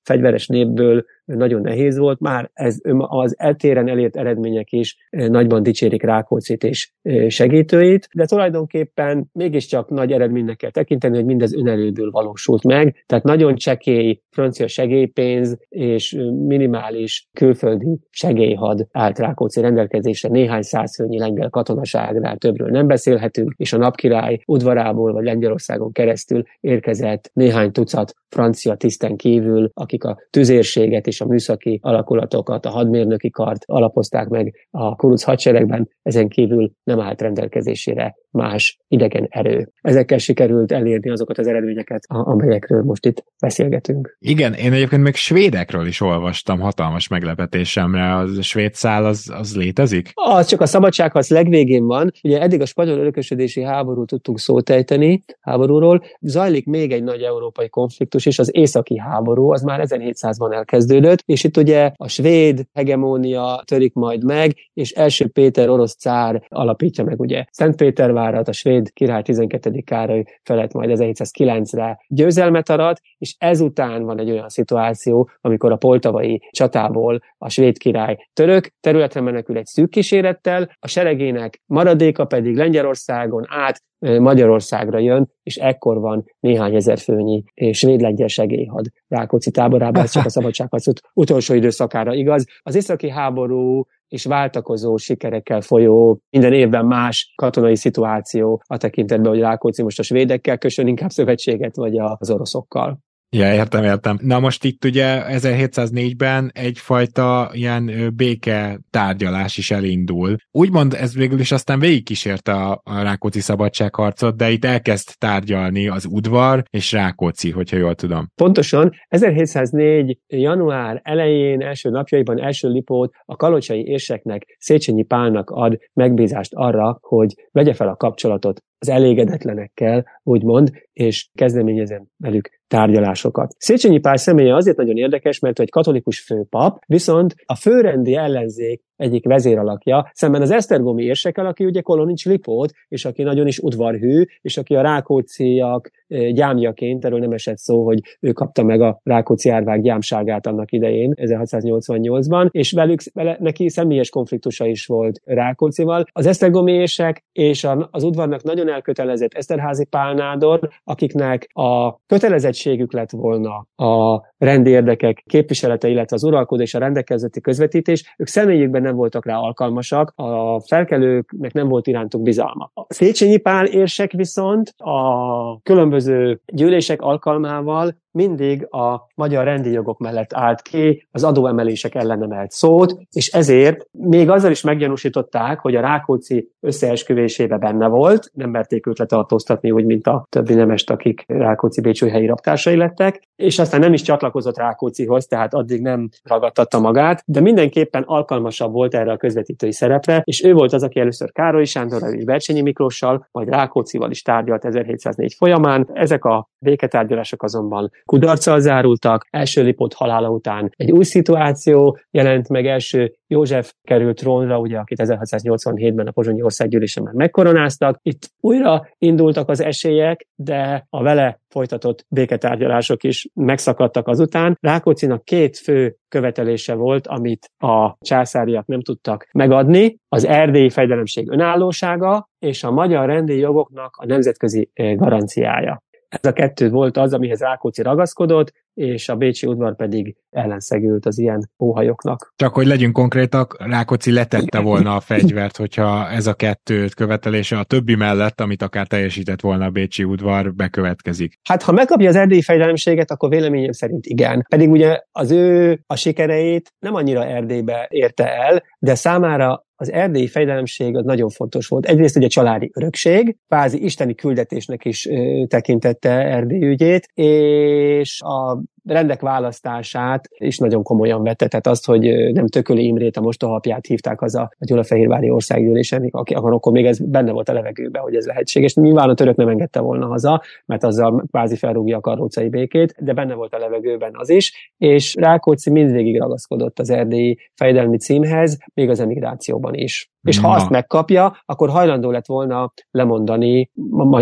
fegyveres népből nagyon nehéz volt. Már ez az eltéren elért eredmények is nagyban dicsérik Rákóczit és segítőit, de tulajdonképpen mégiscsak nagy eredménynek kell tekinteni, hogy mindez önerőből valósult meg, tehát nagyon csekély francia segélypénz és minimális külföldi segélyhad állt Rákóczi rendelkezésre, néhány százfőnyi lengyel katonaságnál többről nem beszélhetünk, és a napkirály udvarából vagy Lengyelországon keresztül érkezett néhány tucat francia tiszten kívül, akik a tüzérséget és a műszaki alakulatokat, a hadmérnöki kart alapozták meg a kuruc hadseregben, ezen kívül nem állt rendelkezésére más idegen erő. Ezekkel sikerült elérni azokat az eredményeket, amelyekről most itt beszélgetünk. Igen, én egyébként még svédekről is olvastam hatalmas meglepetésemre. A svéd szál az, az létezik? Az csak a szabadságharc legvégén van. Ugye eddig a spanyol örökösödési háború tudtunk szót ejteni, háborúról. Zajlik még egy nagy európai konfliktus, és az északi háború, az már 1700-ban elkezdődött, és itt ugye a svéd hegemónia törik majd meg, és első Péter orosz cár alapítja meg ugye Szentpétervárat, a svéd király 12. Károly felett majd 1709-re győzelmet arat, és ezután van egy olyan szituáció, amikor a poltavai csatából a svéd király török területre menekül egy szűk kísérettel, a seregének maradéka pedig Lengyelországon át Magyarországra jön, és ekkor van néhány ezer főnyi svéd-lengyel segélyhad Rákóczi táborában, ez csak a szabadságharc utolsó időszakára igaz. Az északi háború és váltakozó sikerekkel folyó, minden évben más katonai szituáció a tekintetben, hogy Rákóczi most a svédekkel kösön inkább szövetséget, vagy az oroszokkal. Ja, értem, értem. Na most itt ugye 1704-ben egyfajta ilyen béke tárgyalás is elindul. Úgymond ez végül is aztán végigkísérte a, a Rákóczi szabadságharcot, de itt elkezd tárgyalni az udvar és Rákóczi, hogyha jól tudom. Pontosan. 1704. január elején, első napjaiban, első lipót a kalocsai érseknek Széchenyi Pálnak ad megbízást arra, hogy vegye fel a kapcsolatot az elégedetlenekkel, úgymond, és kezdeményezem velük tárgyalásokat. Széchenyi Pál személye azért nagyon érdekes, mert egy katolikus főpap, viszont a főrendi ellenzék egyik vezéralakja, szemben az Esztergomi érsekkel, aki ugye Kolonics Lipót, és aki nagyon is udvarhű, és aki a Rákóciak gyámjaként, erről nem esett szó, hogy ő kapta meg a Rákóczi árvák gyámságát annak idején, 1688-ban, és velük, vele, neki személyes konfliktusa is volt Rákócival. Az Esztergomi érsek és az udvarnak nagyon elkötelezett Eszterházi Pálnádor, akiknek a kötelezettségük lett volna a rendi érdekek képviselete, illetve az uralkodó és a rendelkezeti közvetítés, ők személyükben nem voltak rá alkalmasak, a felkelőknek nem volt irántuk bizalma. A Széchenyi Pál érsek viszont a különböző gyűlések alkalmával mindig a magyar rendi jogok mellett állt ki, az adóemelések ellen emelt szót, és ezért még azzal is meggyanúsították, hogy a Rákóczi összeesküvésébe benne volt, nem merték őt letartóztatni, úgy, mint a többi nemest, akik Rákóczi Bécsújhelyi raptársai lettek, és aztán nem is csatlakozott Rákóczihoz, tehát addig nem ragadtatta magát, de mindenképpen alkalmasabb volt erre a közvetítői szerepre, és ő volt az, aki először Károly Sándorral és Bercsényi Miklóssal, majd Rákóczival is tárgyalt 1704 folyamán. Ezek a béketárgyalások azonban kudarccal zárultak, első Lipot halála után egy új szituáció jelent meg, első József került trónra, ugye, akit 1687-ben a Pozsonyi Országgyűlésen már megkoronáztak. Itt újra indultak az esélyek, de a vele folytatott béketárgyalások is megszakadtak azután. Rákóczinak két fő követelése volt, amit a császáriak nem tudtak megadni, az erdélyi fejdelemség önállósága és a magyar rendi jogoknak a nemzetközi eh, garanciája. Ez a kettő volt az, amihez Rákóczi ragaszkodott, és a Bécsi udvar pedig ellenszegült az ilyen óhajoknak. Csak hogy legyünk konkrétak, Rákóczi letette volna a fegyvert, hogyha ez a kettő követelése a többi mellett, amit akár teljesített volna a Bécsi udvar, bekövetkezik. Hát ha megkapja az erdélyi fejlelemséget, akkor véleményem szerint igen. Pedig ugye az ő a sikereit nem annyira Erdélybe érte el, de számára az erdélyi fejlelemség az nagyon fontos volt. Egyrészt ugye családi örökség, kvázi isteni küldetésnek is ö, tekintette Erdély ügyét, és a rendek választását is nagyon komolyan vette, tehát azt, hogy nem Tököli Imrét, a mostohapját hívták az a, a Gyulafehérvári országgyűlésen, aki, akkor, még ez benne volt a levegőben, hogy ez lehetséges. Nyilván a török nem engedte volna haza, mert azzal kvázi felrúgja a karócai békét, de benne volt a levegőben az is, és Rákóczi mindvégig ragaszkodott az erdélyi fejedelmi címhez, még az emigrációban is. És ha Na. azt megkapja, akkor hajlandó lett volna lemondani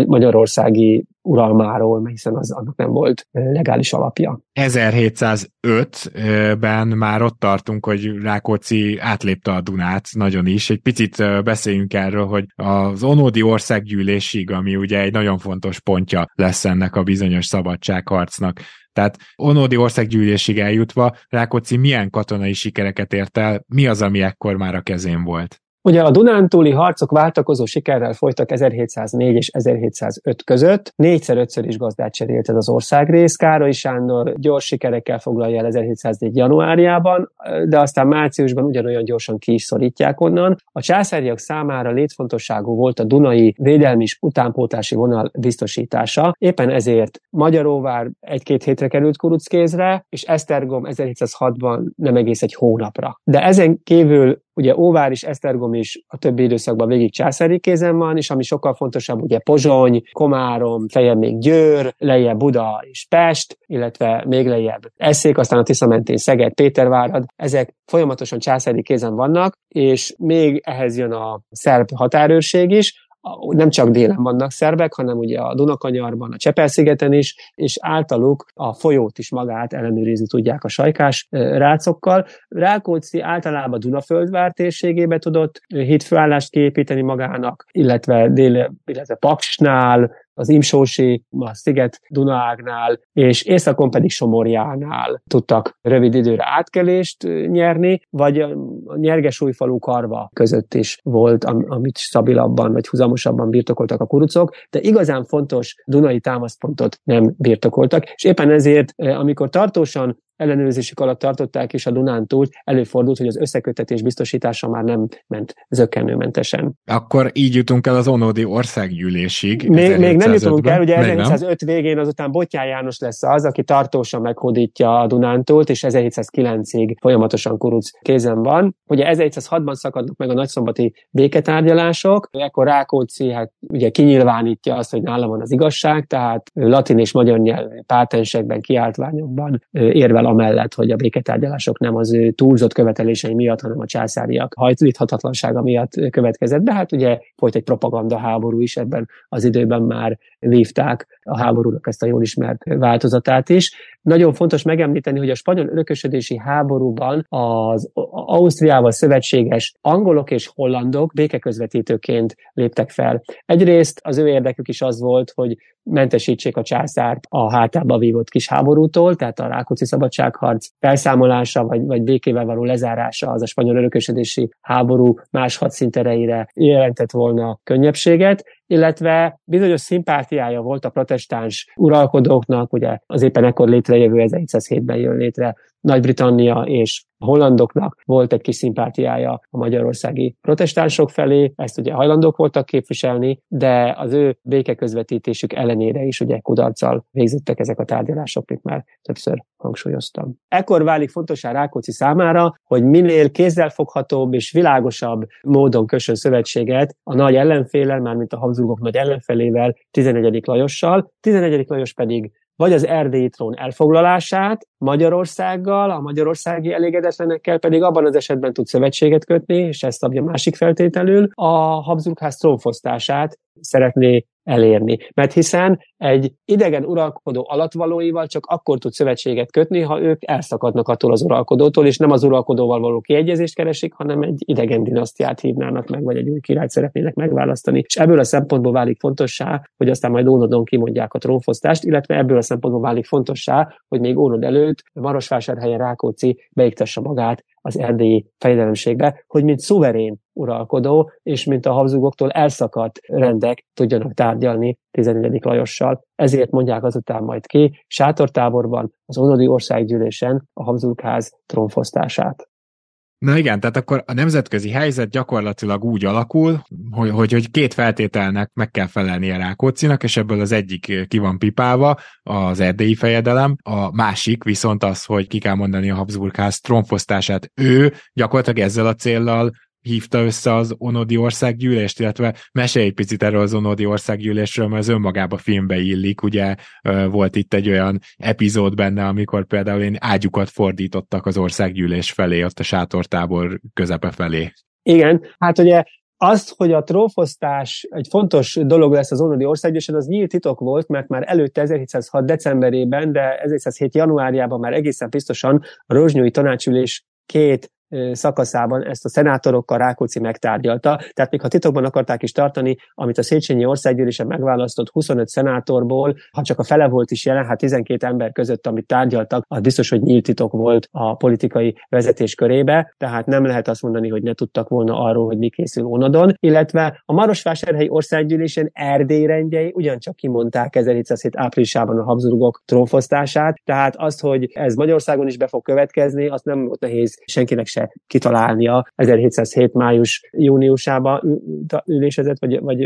magyarországi uralmáról, hiszen az annak nem volt legális alapja. 1705-ben már ott tartunk, hogy Rákóczi átlépte a Dunát nagyon is. Egy picit beszéljünk erről, hogy az Onódi országgyűlésig, ami ugye egy nagyon fontos pontja lesz ennek a bizonyos szabadságharcnak. Tehát Onódi országgyűlésig eljutva Rákóczi milyen katonai sikereket ért el, mi az, ami ekkor már a kezén volt? Ugye a Dunántúli harcok váltakozó sikerrel folytak 1704 és 1705 között. Négyszer-ötször is gazdát cserélt ez az országrész. Károly Sándor gyors sikerekkel foglalja el 1704 januárjában, de aztán márciusban ugyanolyan gyorsan ki is szorítják onnan. A császáriak számára létfontosságú volt a Dunai védelmi és utánpótási vonal biztosítása. Éppen ezért Magyaróvár egy-két hétre került Kuruckézre, és Esztergom 1706-ban nem egész egy hónapra. De ezen kívül Ugye Óvár és Esztergom is a többi időszakban végig császári kézen van, és ami sokkal fontosabb, ugye Pozsony, Komárom, fejebb még Győr, lejjebb Buda és Pest, illetve még lejjebb Eszék, aztán a Tisza mentén Szeged, Pétervárad, ezek folyamatosan császári kézen vannak, és még ehhez jön a szerb határőrség is, nem csak délen vannak szerbek, hanem ugye a Dunakanyarban, a Csepel-szigeten is, és általuk a folyót is magát ellenőrizni tudják a sajkás rácokkal. Rákóczi általában Dunaföldvár térségébe tudott hitfőállást kiépíteni magának, illetve, dél, illetve Paksnál, az Imsósi, a Sziget Dunaágnál, és északon pedig Somorjánál tudtak rövid időre átkelést nyerni, vagy a Nyergesújfalú karva között is volt, amit stabilabban vagy húzamosabban birtokoltak a kurucok, de igazán fontos Dunai támaszpontot nem birtokoltak, és éppen ezért, amikor tartósan ellenőrzésük alatt tartották, és a Dunántúl előfordult, hogy az összekötetés biztosítása már nem ment zökkenőmentesen. Akkor így jutunk el az Onódi országgyűlésig. Még, még nem jutunk el, ugye 1705 végén azután Bottyán János lesz az, aki tartósan meghódítja a Dunántúlt, és 1709-ig folyamatosan kuruc kézen van. Ugye 1706-ban szakadnak meg a nagyszombati béketárgyalások, ekkor Rákóczi hát ugye kinyilvánítja azt, hogy nála van az igazság, tehát latin és magyar nyelv pátensekben, kiáltványokban érvel amellett, hogy a béketárgyalások nem az ő túlzott követelései miatt, hanem a császáriak hajtíthatatlansága miatt következett. De hát ugye folyt egy propaganda háború is, ebben az időben már vívták a háborúnak ezt a jól ismert változatát is. Nagyon fontos megemlíteni, hogy a spanyol örökösödési háborúban az Ausztriával szövetséges angolok és hollandok békeközvetítőként léptek fel. Egyrészt az ő érdekük is az volt, hogy mentesítsék a császárt a hátába vívott kis háborútól, tehát a Rákóczi szabadságharc felszámolása vagy, vagy békével való lezárása az a spanyol örökösödési háború más hadszintereire jelentett volna könnyebbséget, illetve bizonyos szimpátiája volt a protestáns uralkodóknak, ugye az éppen ekkor létrejövő 1707-ben jön létre Nagy-Britannia és a hollandoknak volt egy kis szimpátiája a magyarországi protestánsok felé, ezt ugye hajlandók voltak képviselni, de az ő békeközvetítésük ellenére is ugye kudarccal végzettek ezek a tárgyalások, mint már többször hangsúlyoztam. Ekkor válik fontosá Rákóczi számára, hogy minél kézzelfoghatóbb és világosabb módon kössön szövetséget a nagy ellenfélel, mármint a Habsburgok nagy ellenfelével, 11. Lajossal, 11. Lajos pedig vagy az erdélyi trón elfoglalását Magyarországgal, a magyarországi elégedetlenekkel pedig abban az esetben tud szövetséget kötni, és ezt abja másik feltételül, a Habsburgház trónfosztását szeretné elérni. Mert hiszen egy idegen uralkodó alatvalóival csak akkor tud szövetséget kötni, ha ők elszakadnak attól az uralkodótól, és nem az uralkodóval való kiegyezést keresik, hanem egy idegen dinasztiát hívnának meg, vagy egy új királyt szeretnének megválasztani. És ebből a szempontból válik fontossá, hogy aztán majd Ónodon kimondják a trónfosztást, illetve ebből a szempontból válik fontossá, hogy még Ónod előtt Marosvásárhelyen Rákóczi beiktesse magát az erdélyi fejlelemségbe, hogy mint szuverén uralkodó, és mint a Habsburgoktól elszakadt rendek tudjanak tárgyalni 14. Lajossal. Ezért mondják azután majd ki sátortáborban, az Onodi Országgyűlésen a Habsburgház trónfosztását. Na igen, tehát akkor a nemzetközi helyzet gyakorlatilag úgy alakul, hogy, hogy, hogy két feltételnek meg kell felelnie Rákóczinak, és ebből az egyik ki van pipálva, az erdélyi fejedelem, a másik viszont az, hogy ki kell mondani a Habsburgház trónfosztását. Ő gyakorlatilag ezzel a céllal hívta össze az Onodi országgyűlést, illetve mesélj egy picit erről az Onodi országgyűlésről, mert az önmagába filmbe illik, ugye volt itt egy olyan epizód benne, amikor például én ágyukat fordítottak az országgyűlés felé, ott a sátortábor közepe felé. Igen, hát ugye azt, hogy a trófosztás egy fontos dolog lesz az Onodi országgyűlésen, az nyílt titok volt, mert már előtte 1706. decemberében, de 1707. januárjában már egészen biztosan a Rozsnyói tanácsülés két szakaszában ezt a szenátorokkal Rákóczi megtárgyalta. Tehát még ha titokban akarták is tartani, amit a Széchenyi országgyűlésen megválasztott 25 szenátorból, ha csak a fele volt is jelen, hát 12 ember között, amit tárgyaltak, az biztos, hogy nyílt titok volt a politikai vezetés körébe, tehát nem lehet azt mondani, hogy ne tudtak volna arról, hogy mi készül Onadon, illetve a Marosvásárhelyi országgyűlésen Erdély rendjei ugyancsak kimondták 1707 áprilisában a Habsburgok trónfosztását, tehát azt, hogy ez Magyarországon is be fog következni, azt nem volt nehéz senkinek se se kitalálnia. 1707 május júniusában ülésezett, vagy, vagy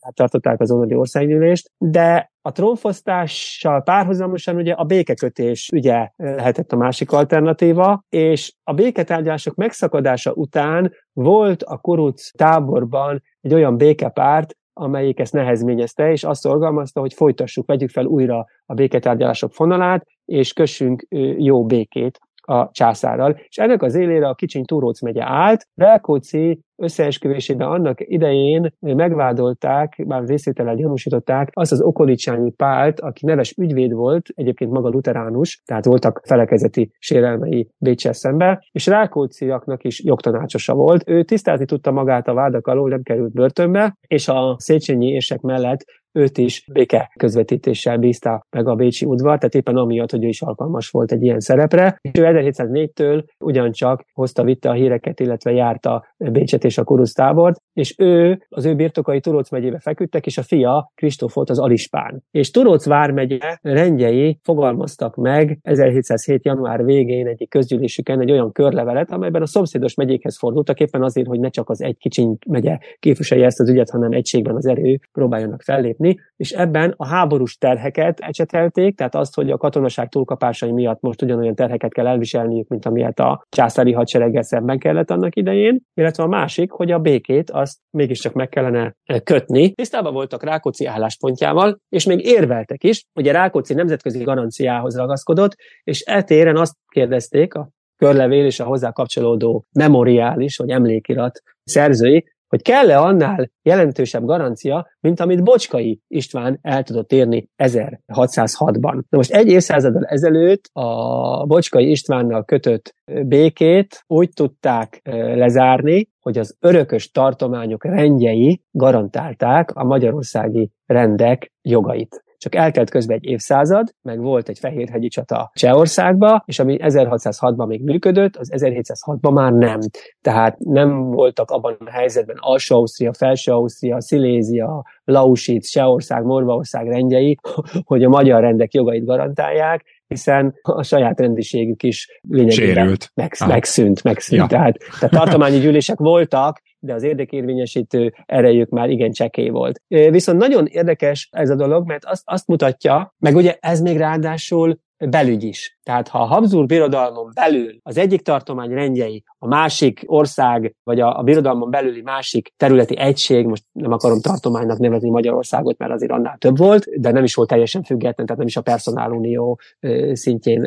hát tartották az onodi országgyűlést, de a trónfosztással párhuzamosan ugye a békekötés ügye lehetett a másik alternatíva, és a béketárgyalások megszakadása után volt a Kuruc táborban egy olyan békepárt, amelyik ezt nehezményezte, és azt szorgalmazta, hogy folytassuk, vegyük fel újra a béketárgyalások fonalát, és kössünk jó békét a császárral, és ennek az élére a kicsiny Túróc megye állt. Rákóczi összeesküvésében annak idején megvádolták, bár részvételen gyanúsították, azt az okolicsányi pált, aki neves ügyvéd volt, egyébként maga luteránus, tehát voltak felekezeti sérelmei Bécsel szembe, és Rákócziaknak is jogtanácsosa volt. Ő tisztázni tudta magát a vádak alól, nem került börtönbe, és a Széchenyi ések mellett őt is béke közvetítéssel bízta meg a Bécsi udvar, tehát éppen amiatt, hogy ő is alkalmas volt egy ilyen szerepre. És ő 1704-től ugyancsak hozta, vitte a híreket, illetve járta Bécset és a Kurusz tábort, és ő, az ő birtokai Turóc megyébe feküdtek, és a fia Kristóf volt az Alispán. És Turóc vármegye rendjei fogalmaztak meg 1707. január végén egyik közgyűlésüken egy olyan körlevelet, amelyben a szomszédos megyékhez fordultak, éppen azért, hogy ne csak az egy kicsiny megye képviselje ezt az ügyet, hanem egységben az erő próbáljanak fellépni lépni, és ebben a háborús terheket ecsetelték, tehát azt, hogy a katonaság túlkapásai miatt most ugyanolyan terheket kell elviselniük, mint amilyet a császári hadsereggel szemben kellett annak idején, illetve a másik, hogy a békét azt mégiscsak meg kellene kötni. Tisztában voltak Rákóczi álláspontjával, és még érveltek is, hogy a Rákóczi nemzetközi garanciához ragaszkodott, és etéren azt kérdezték a körlevél és a hozzá kapcsolódó memoriális, vagy emlékirat szerzői, hogy kell-e annál jelentősebb garancia, mint amit Bocskai István el tudott érni 1606-ban. Na most egy évszázaddal ezelőtt a Bocskai Istvánnal kötött békét úgy tudták lezárni, hogy az örökös tartományok rendjei garantálták a magyarországi rendek jogait. Csak eltelt közben egy évszázad, meg volt egy fehérhegyi csata Csehországba, és ami 1606-ban még működött, az 1706-ban már nem. Tehát nem voltak abban a helyzetben Alsó-Ausztria, Felső-Ausztria, Szilézia, Lausitz, Csehország, Morvaország rendjei, hogy a magyar rendek jogait garantálják, hiszen a saját rendiségük is lényegében meg, megszűnt, megszűnt. Ja. Tehát, tehát tartományi gyűlések voltak, de az érdekérvényesítő erejük már igen csekély volt. Viszont nagyon érdekes ez a dolog, mert azt, azt mutatja, meg ugye ez még ráadásul belügy is. Tehát ha a Habsburg birodalmon belül az egyik tartomány rendjei, a másik ország, vagy a, a birodalmon belüli másik területi egység, most nem akarom tartománynak nevezni Magyarországot, mert azért annál több volt, de nem is volt teljesen független, tehát nem is a personálunió szintjén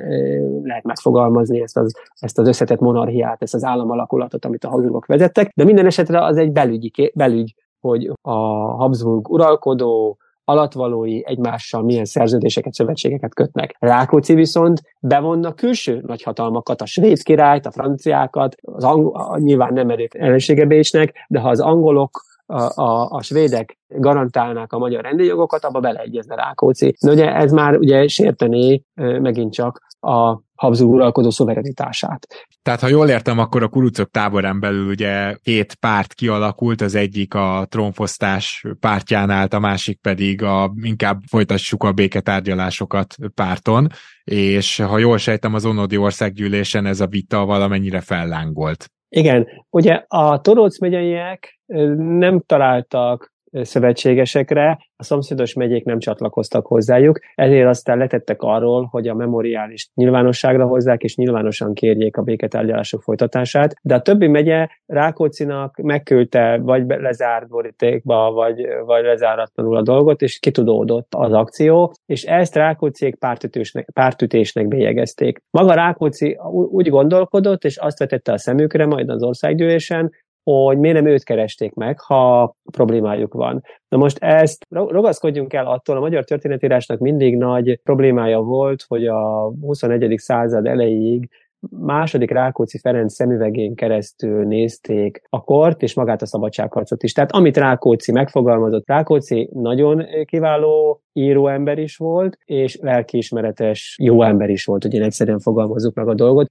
lehet megfogalmazni ezt az, ezt az összetett monarchiát, ezt az államalakulatot, amit a Habsburgok vezettek, de minden esetre az egy belügyi, belügy, hogy a Habsburg uralkodó, alatvalói egymással milyen szerződéseket, szövetségeket kötnek. Rákóczi viszont bevonna külső nagyhatalmakat, a svéd királyt, a franciákat, az angol, nyilván nem erők ellensége Bécsnek, de ha az angolok a, a, a svédek garantálnák a magyar rendőrjogokat, abba beleegyezne Rákóczi. De ugye ez már ugye sértené megint csak a Habsburg uralkodó szuverenitását. Tehát, ha jól értem, akkor a kurucok táborán belül ugye két párt kialakult, az egyik a trónfosztás pártján állt, a másik pedig a inkább folytassuk a béketárgyalásokat párton, és ha jól sejtem, az Onodi országgyűlésen ez a vita valamennyire fellángolt. Igen, ugye a Toróc megyeiek nem találtak szövetségesekre, a szomszédos megyék nem csatlakoztak hozzájuk, ezért aztán letettek arról, hogy a memoriális nyilvánosságra hozzák, és nyilvánosan kérjék a béketárgyalások folytatását, de a többi megye Rákócinak megküldte vagy lezárt borítékba, vagy, vagy lezáratlanul a dolgot, és kitudódott az akció, és ezt Rákóciék pártütésnek, pártütésnek bélyegezték. Maga Rákóczi úgy gondolkodott, és azt vetette a szemükre majd az országgyűlésen, hogy miért nem őt keresték meg, ha problémájuk van. Na most ezt ragaszkodjunk el attól, a magyar történetírásnak mindig nagy problémája volt, hogy a 21. század elejéig második Rákóczi Ferenc szemüvegén keresztül nézték a kort és magát a szabadságharcot is. Tehát amit Rákóczi megfogalmazott, Rákóczi nagyon kiváló író ember is volt, és lelkiismeretes jó ember is volt, hogy én egyszerűen fogalmazzuk meg a dolgot.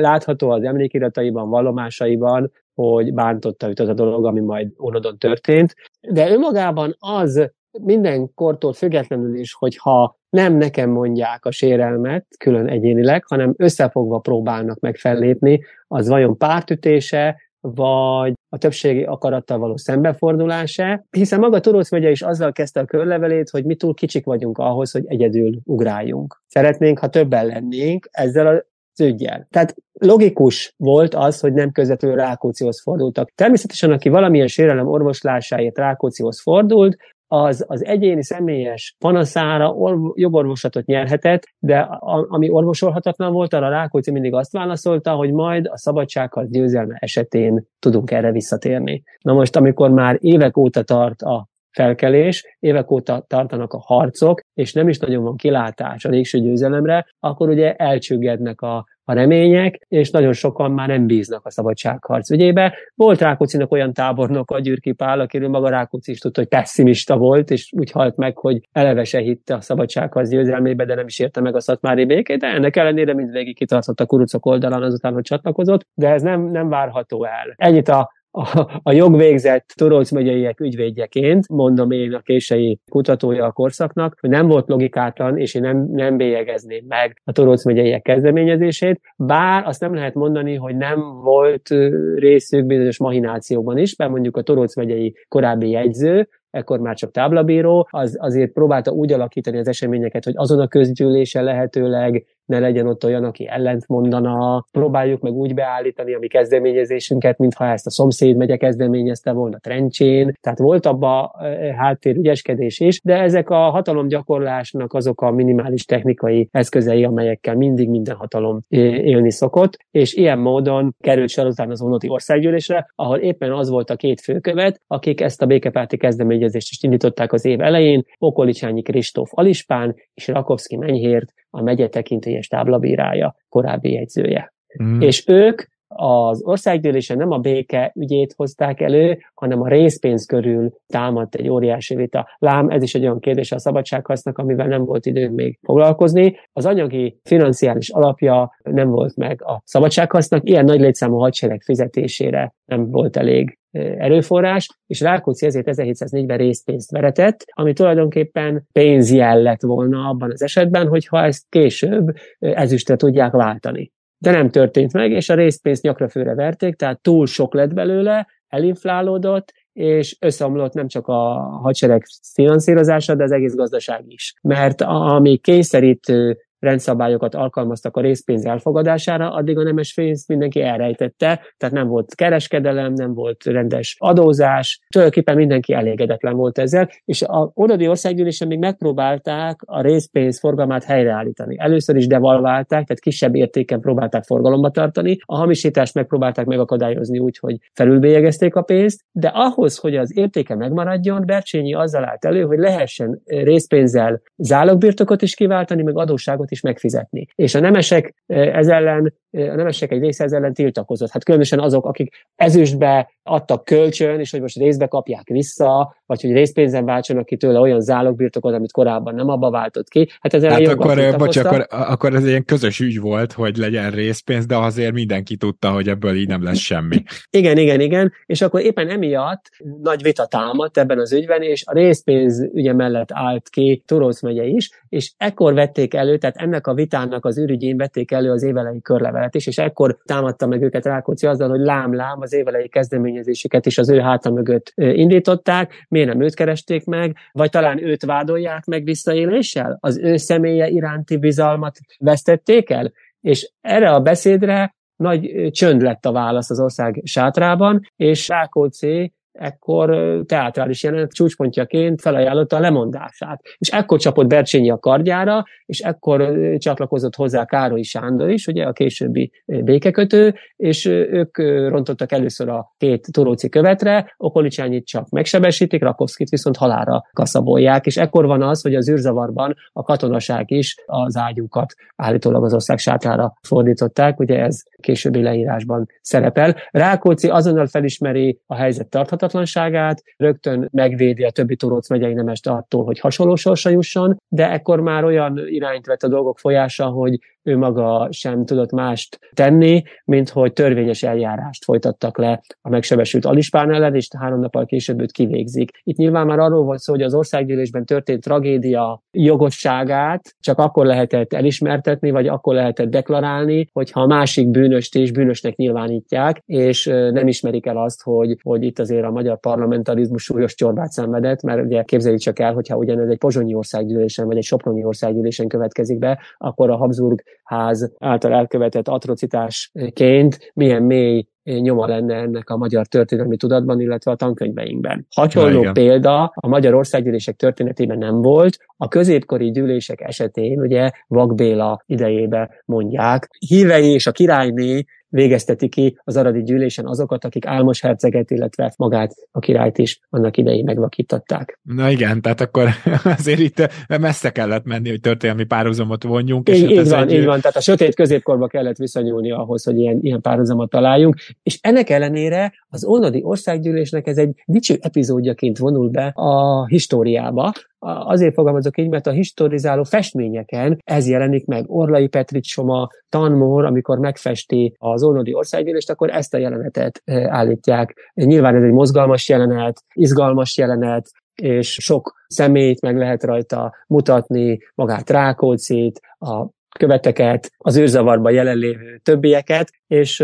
Látható az emlékirataiban, vallomásaiban, hogy bántotta őt az a dolog, ami majd onodon történt. De önmagában az minden kortól függetlenül is, hogyha nem nekem mondják a sérelmet külön egyénileg, hanem összefogva próbálnak meg fellépni, az vajon pártütése, vagy a többségi akarattal való szembefordulása, hiszen maga Turusz megye is azzal kezdte a körlevelét, hogy mi túl kicsik vagyunk ahhoz, hogy egyedül ugráljunk. Szeretnénk, ha többen lennénk ezzel a ügyjel. Tehát logikus volt az, hogy nem közvetlenül Rákócihoz fordultak. Természetesen, aki valamilyen sérelem orvoslásáért Rákócihoz fordult, az az egyéni személyes panaszára orv- jogorvoslatot nyerhetett, de a, ami orvosolhatatlan volt, arra Rákóczi mindig azt válaszolta, hogy majd a szabadságharc győzelme esetén tudunk erre visszatérni. Na most, amikor már évek óta tart a felkelés, évek óta tartanak a harcok, és nem is nagyon van kilátás a végső győzelemre, akkor ugye elcsüggednek a, a remények, és nagyon sokan már nem bíznak a szabadságharc ügyébe. Volt Rákócinak olyan tábornok, a Gyürki Pál, akiről maga Rákóczi is tudta, hogy pessimista volt, és úgy halt meg, hogy eleve se hitte a szabadságharc győzelmébe, de nem is érte meg a szatmári békét, de ennek ellenére mindvégig kitartott a kurucok oldalán azután, hogy csatlakozott, de ez nem, nem várható el. Ennyit a a, a jogvégzett Torolc megyeiek ügyvédjeként, mondom én a kései kutatója a korszaknak, hogy nem volt logikátlan, és én nem, nem bélyegezném meg a Torolc megyeiek kezdeményezését, bár azt nem lehet mondani, hogy nem volt részük bizonyos mahinációban is, mert mondjuk a Torolc megyei korábbi jegyző, ekkor már csak táblabíró, az azért próbálta úgy alakítani az eseményeket, hogy azon a közgyűlésen lehetőleg ne legyen ott olyan, aki ellent mondana, próbáljuk meg úgy beállítani a mi kezdeményezésünket, mintha ezt a szomszéd megye kezdeményezte volna Trencsén. Tehát volt abba háttér ügyeskedés is, de ezek a hatalomgyakorlásnak azok a minimális technikai eszközei, amelyekkel mindig minden hatalom élni szokott, és ilyen módon került sor az vonati országgyűlésre, ahol éppen az volt a két főkövet, akik ezt a békepárti kezdeményezést is indították az év elején, Okolicsányi Kristóf Alispán és Rakovszki Menyhért, a megye tekintélyes táblabírája, korábbi jegyzője. Mm. És ők az országgyűlésen nem a béke ügyét hozták elő, hanem a részpénz körül támadt egy óriási vita. Lám, ez is egy olyan kérdés a szabadsághasznak, amivel nem volt időnk még foglalkozni. Az anyagi financiális alapja nem volt meg a szabadsághasznak, ilyen nagy létszámú hadsereg fizetésére nem volt elég erőforrás, és Rákóczi ezért 1704-ben részpénzt veretett, ami tulajdonképpen pénzjel lett volna abban az esetben, hogyha ezt később ezüstre tudják váltani. De nem történt meg, és a részpénzt nyakra főre verték, tehát túl sok lett belőle, elinflálódott, és összeomlott nem csak a hadsereg finanszírozása, de az egész gazdaság is. Mert ami kényszerítő rendszabályokat alkalmaztak a részpénz elfogadására, addig a nemes pénzt mindenki elrejtette, tehát nem volt kereskedelem, nem volt rendes adózás, tulajdonképpen mindenki elégedetlen volt ezzel, és a odadi országgyűlésen még megpróbálták a részpénz forgalmát helyreállítani. Először is devalválták, tehát kisebb értéken próbálták forgalomba tartani, a hamisítást megpróbálták megakadályozni úgy, hogy felülbélyegezték a pénzt, de ahhoz, hogy az értéke megmaradjon, Bercsényi azzal állt elő, hogy lehessen részpénzzel zálogbirtokot is kiváltani, meg adósságot is megfizetni. És a nemesek ez ellen, a nemesek egy része ez ellen tiltakozott. Hát különösen azok, akik ezüstbe adtak kölcsön, és hogy most részbe kapják vissza, vagy hogy részpénzen váltsanak ki tőle olyan zálogbirtokot, amit korábban nem abba váltott ki. Hát, ez hát akkor, bocs, akkor, akkor ez egy közös ügy volt, hogy legyen részpénz, de azért mindenki tudta, hogy ebből így nem lesz semmi. Igen, igen, igen. És akkor éppen emiatt nagy vita támadt ebben az ügyben, és a részpénz ügye mellett állt ki Turósz megye is, és ekkor vették elő, tehát ennek a vitának az ürügyén vették elő az évelei körlevelet is, és ekkor támadta meg őket Rákóczi azzal, hogy lám-lám az évelei kezdeményezéseket is az ő háta mögött indították, miért nem őt keresték meg, vagy talán őt vádolják meg visszaéléssel? Az ő személye iránti bizalmat vesztették el? És erre a beszédre nagy csönd lett a válasz az ország sátrában, és Rákóczi ekkor teátrális jelenet csúcspontjaként felajánlotta a lemondását. És ekkor csapott Bercsényi a kardjára, és ekkor csatlakozott hozzá Károly Sándor is, ugye a későbbi békekötő, és ők rontottak először a két Toróci követre, Okolicsányit csak megsebesítik, Rakovszkit viszont halára kaszabolják, és ekkor van az, hogy az űrzavarban a katonaság is az ágyúkat állítólag az ország sátrára fordították, ugye ez későbbi leírásban szerepel. Rákóczi azonnal felismeri a helyzet tarthatatlan, ártatlanságát, rögtön megvédi a többi Toróc megyei nemest attól, hogy hasonló sorsa jusson, de ekkor már olyan irányt vett a dolgok folyása, hogy ő maga sem tudott mást tenni, mint hogy törvényes eljárást folytattak le a megsebesült Alispán ellen, és három nappal később őt kivégzik. Itt nyilván már arról volt szó, hogy az országgyűlésben történt tragédia jogosságát csak akkor lehetett elismertetni, vagy akkor lehetett deklarálni, hogyha a másik bűnöst is bűnösnek nyilvánítják, és nem ismerik el azt, hogy, hogy itt azért a magyar parlamentarizmus súlyos csorbát szenvedett, mert ugye képzeljük csak el, hogyha ugyanez egy pozsonyi országgyűlésen, vagy egy soproni országgyűlésen következik be, akkor a Habsburg ház által elkövetett atrocitásként milyen mély nyoma lenne ennek a magyar történelmi tudatban, illetve a tankönyveinkben. Hasonló ja, példa a magyar országgyűlések történetében nem volt, a középkori gyűlések esetén, ugye Vak Béla idejébe mondják, hívei és a királyné végezteti ki az aradi gyűlésen azokat, akik Álmos herceget, illetve magát a királyt is annak idején megvakítatták. Na igen, tehát akkor azért itt messze kellett menni, hogy történelmi párhuzamot vonjunk. És így, hát így van, egy... így van, tehát a sötét középkorba kellett viszonyulni ahhoz, hogy ilyen, ilyen párhuzamot találjunk, és ennek ellenére az Ónodi Országgyűlésnek ez egy dicső epizódjaként vonul be a históriába, azért fogalmazok így, mert a historizáló festményeken ez jelenik meg. Orlai Petricsoma, Tanmor, amikor megfesti az Ónodi országgyűlést, akkor ezt a jelenetet állítják. Nyilván ez egy mozgalmas jelenet, izgalmas jelenet, és sok szemét meg lehet rajta mutatni, magát Rákóczit, a követeket, az őrzavarban jelenlévő többieket, és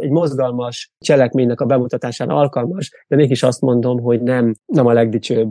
egy mozgalmas cselekménynek a bemutatására alkalmas, de mégis azt mondom, hogy nem, nem a legdicsőbb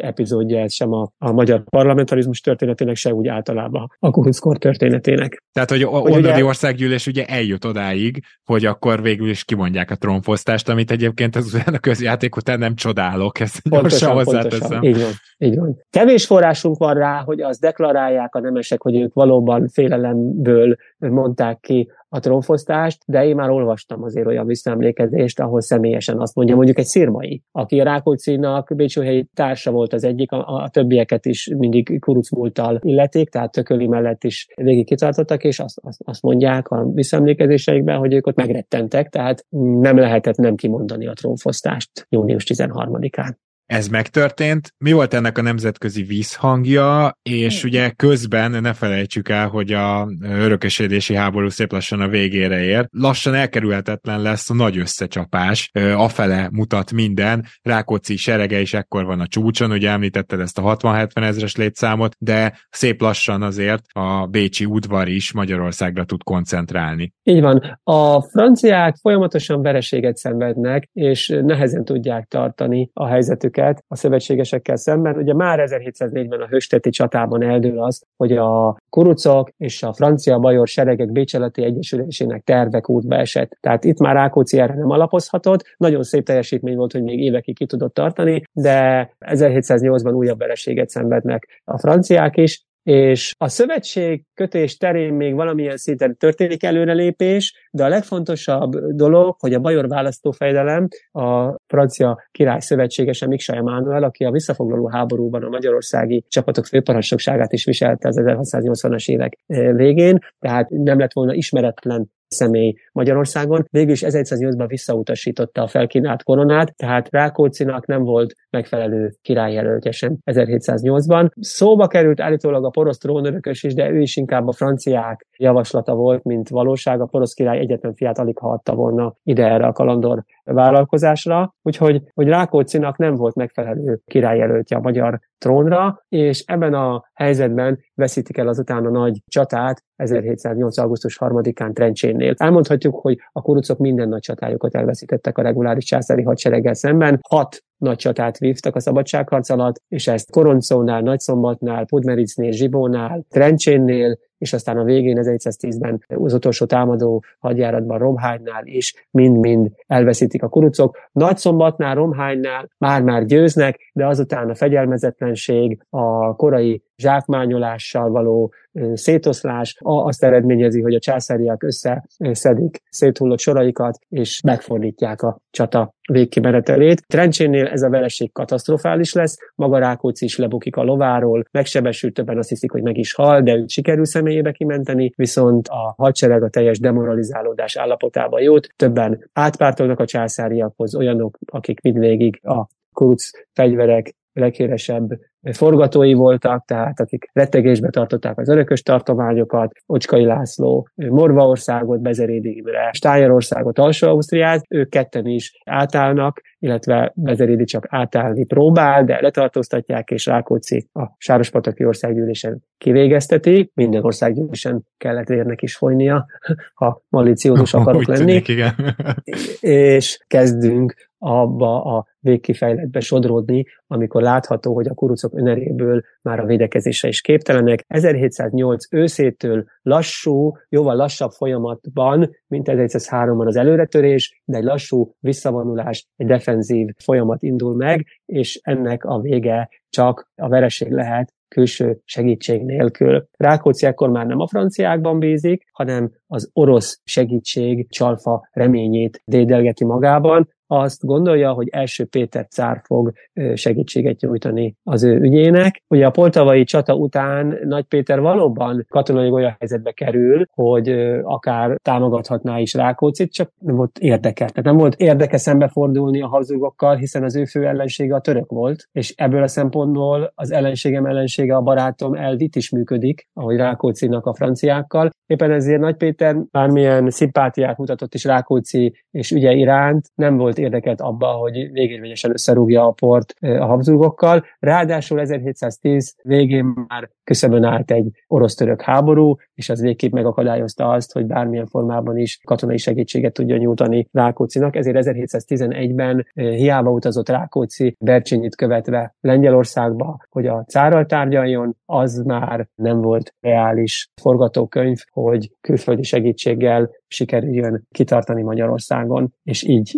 epizódja ez sem a, a magyar parlamentarizmus történetének, se úgy általában a kukuckor történetének. Tehát, hogy, hogy ugye, országgyűlés ugye eljut odáig, hogy akkor végül is kimondják a trónfosztást, amit egyébként az a közjáték után nem csodálok, ezt pontosan, hozzáteszem. Így van, így van. Kevés forrásunk van rá, hogy azt deklarálják a nemesek, hogy ők valóban félelemből mondták ki a trónfosztást, de én már olvastam azért olyan visszaemlékezést, ahol személyesen azt mondja mondjuk egy szirmai, aki a Rákóczi-nak Bécsúhelyi társa volt az egyik, a, a többieket is mindig kurucmúltal illeték, tehát tököli mellett is végig kitartottak, és azt, azt, azt mondják a visszaemlékezéseikben, hogy ők ott megrettentek, tehát nem lehetett nem kimondani a trónfosztást június 13-án ez megtörtént. Mi volt ennek a nemzetközi vízhangja, és hmm. ugye közben ne felejtsük el, hogy a örökösödési háború szép lassan a végére ér. Lassan elkerülhetetlen lesz a nagy összecsapás, afele mutat minden. Rákóczi serege is ekkor van a csúcson, ugye említetted ezt a 60-70 ezres létszámot, de szép lassan azért a bécsi udvar is Magyarországra tud koncentrálni. Így van. A franciák folyamatosan vereséget szenvednek, és nehezen tudják tartani a helyzetüket őket a szövetségesekkel szemben. Ugye már 1704-ben a Hösteti csatában eldől az, hogy a kurucok és a francia bajor seregek Bécseleti Egyesülésének tervek útba esett. Tehát itt már Rákóczi erre nem alapozhatott. Nagyon szép teljesítmény volt, hogy még évekig ki tudott tartani, de 1708-ban újabb vereséget szenvednek a franciák is, és a szövetség kötés terén még valamilyen szinten történik előrelépés, de a legfontosabb dolog, hogy a Bajor választófejdelem a francia király szövetségese Miksa Emanuel, aki a visszafoglaló háborúban a magyarországi csapatok főparancsnokságát is viselte az 1680-as évek eh, végén, tehát nem lett volna ismeretlen személy Magyarországon. Végül is 1108-ban visszautasította a felkínált koronát, tehát Rákóczinak nem volt megfelelő királyjelöltje sem 1708-ban. Szóba került állítólag a porosz trónörökös is, de ő is inkább a franciák javaslata volt, mint valóság. A porosz király egyetlen fiát alig hagyta volna ide erre a kalandor vállalkozásra, úgyhogy hogy Rákóczinak nem volt megfelelő királyjelöltje a magyar trónra, és ebben a helyzetben veszítik el azután a nagy csatát 1708. augusztus 3-án Trencsénnél. Elmondhatjuk, hogy a kurucok minden nagy csatájukat elveszítettek a reguláris császári hadsereggel szemben. Hat nagy csatát vívtak a szabadságharc alatt, és ezt Koroncónál, Nagyszombatnál, Pudmericnél, Zsibónál, Trencsénnél, és aztán a végén 1110-ben az utolsó támadó hadjáratban Romhánynál is mind-mind elveszítik a kurucok. Nagyszombatnál, Romhánynál már-már győznek, de azután a fegyelmezetlenség, a korai zsákmányolással való szétoszlás azt eredményezi, hogy a császáriak összeszedik széthullott soraikat, és megfordítják a csata végkimenetelét. Trencsénél ez a vereség katasztrofális lesz, maga Rákóczi is lebukik a lováról, megsebesült, többen azt hiszik, hogy meg is hal, de őt sikerül személyébe kimenteni, viszont a hadsereg a teljes demoralizálódás állapotába jut, többen átpártolnak a császáriakhoz, olyanok, akik mindvégig a kuruc fegyverek leghíresebb forgatói voltak, tehát akik rettegésbe tartották az örökös tartományokat, Ocskai László, Morvaországot, Bezerédi Imre, Stájerországot, Alsó-Ausztriát, ők ketten is átállnak, illetve Bezerédi csak átállni próbál, de letartóztatják, és Rákóczi a Sárospataki országgyűlésen kivégezteti. Minden országgyűlésen kellett érnek is folynia, ha maliciózus akarok lenni. Tűnik, igen. és kezdünk abba a végkifejletbe sodródni, amikor látható, hogy a kurucok öneréből már a védekezésre is képtelenek. 1708 őszétől lassú, jóval lassabb folyamatban, mint 1703-ban az előretörés, de egy lassú visszavonulás, egy defenzív folyamat indul meg, és ennek a vége csak a vereség lehet külső segítség nélkül. Rákóczi ekkor már nem a franciákban bízik, hanem az orosz segítség csalfa reményét dédelgeti magában, azt gondolja, hogy első Péter cár fog segítséget nyújtani az ő ügyének. Ugye a poltavai csata után Nagy Péter valóban katonai olyan helyzetbe kerül, hogy akár támogathatná is Rákócit, csak nem volt érdeke. Tehát nem volt érdeke szembefordulni a Habsburgokkal, hiszen az ő fő ellensége a török volt, és ebből a szempontból az ellenségem ellensége a barátom elvit is működik, ahogy Rákócinak a franciákkal. Éppen ezért Nagy Péter bármilyen szimpátiát mutatott is Rákóczi és ügye iránt, nem volt érdekelt abba, hogy végérvényesen összerúgja a port a Habsburgokkal. Ráadásul 1710 végén már küszöbön állt egy orosz-török háború, és az végképp megakadályozta azt, hogy bármilyen formában is katonai segítséget tudjon nyújtani Rákócinak. Ezért 1711-ben hiába utazott Rákóczi Bercsényit követve Lengyelországba, hogy a cárral tárgyaljon, az már nem volt reális forgatókönyv, hogy külföldi segítséggel sikerüljön kitartani Magyarországon, és így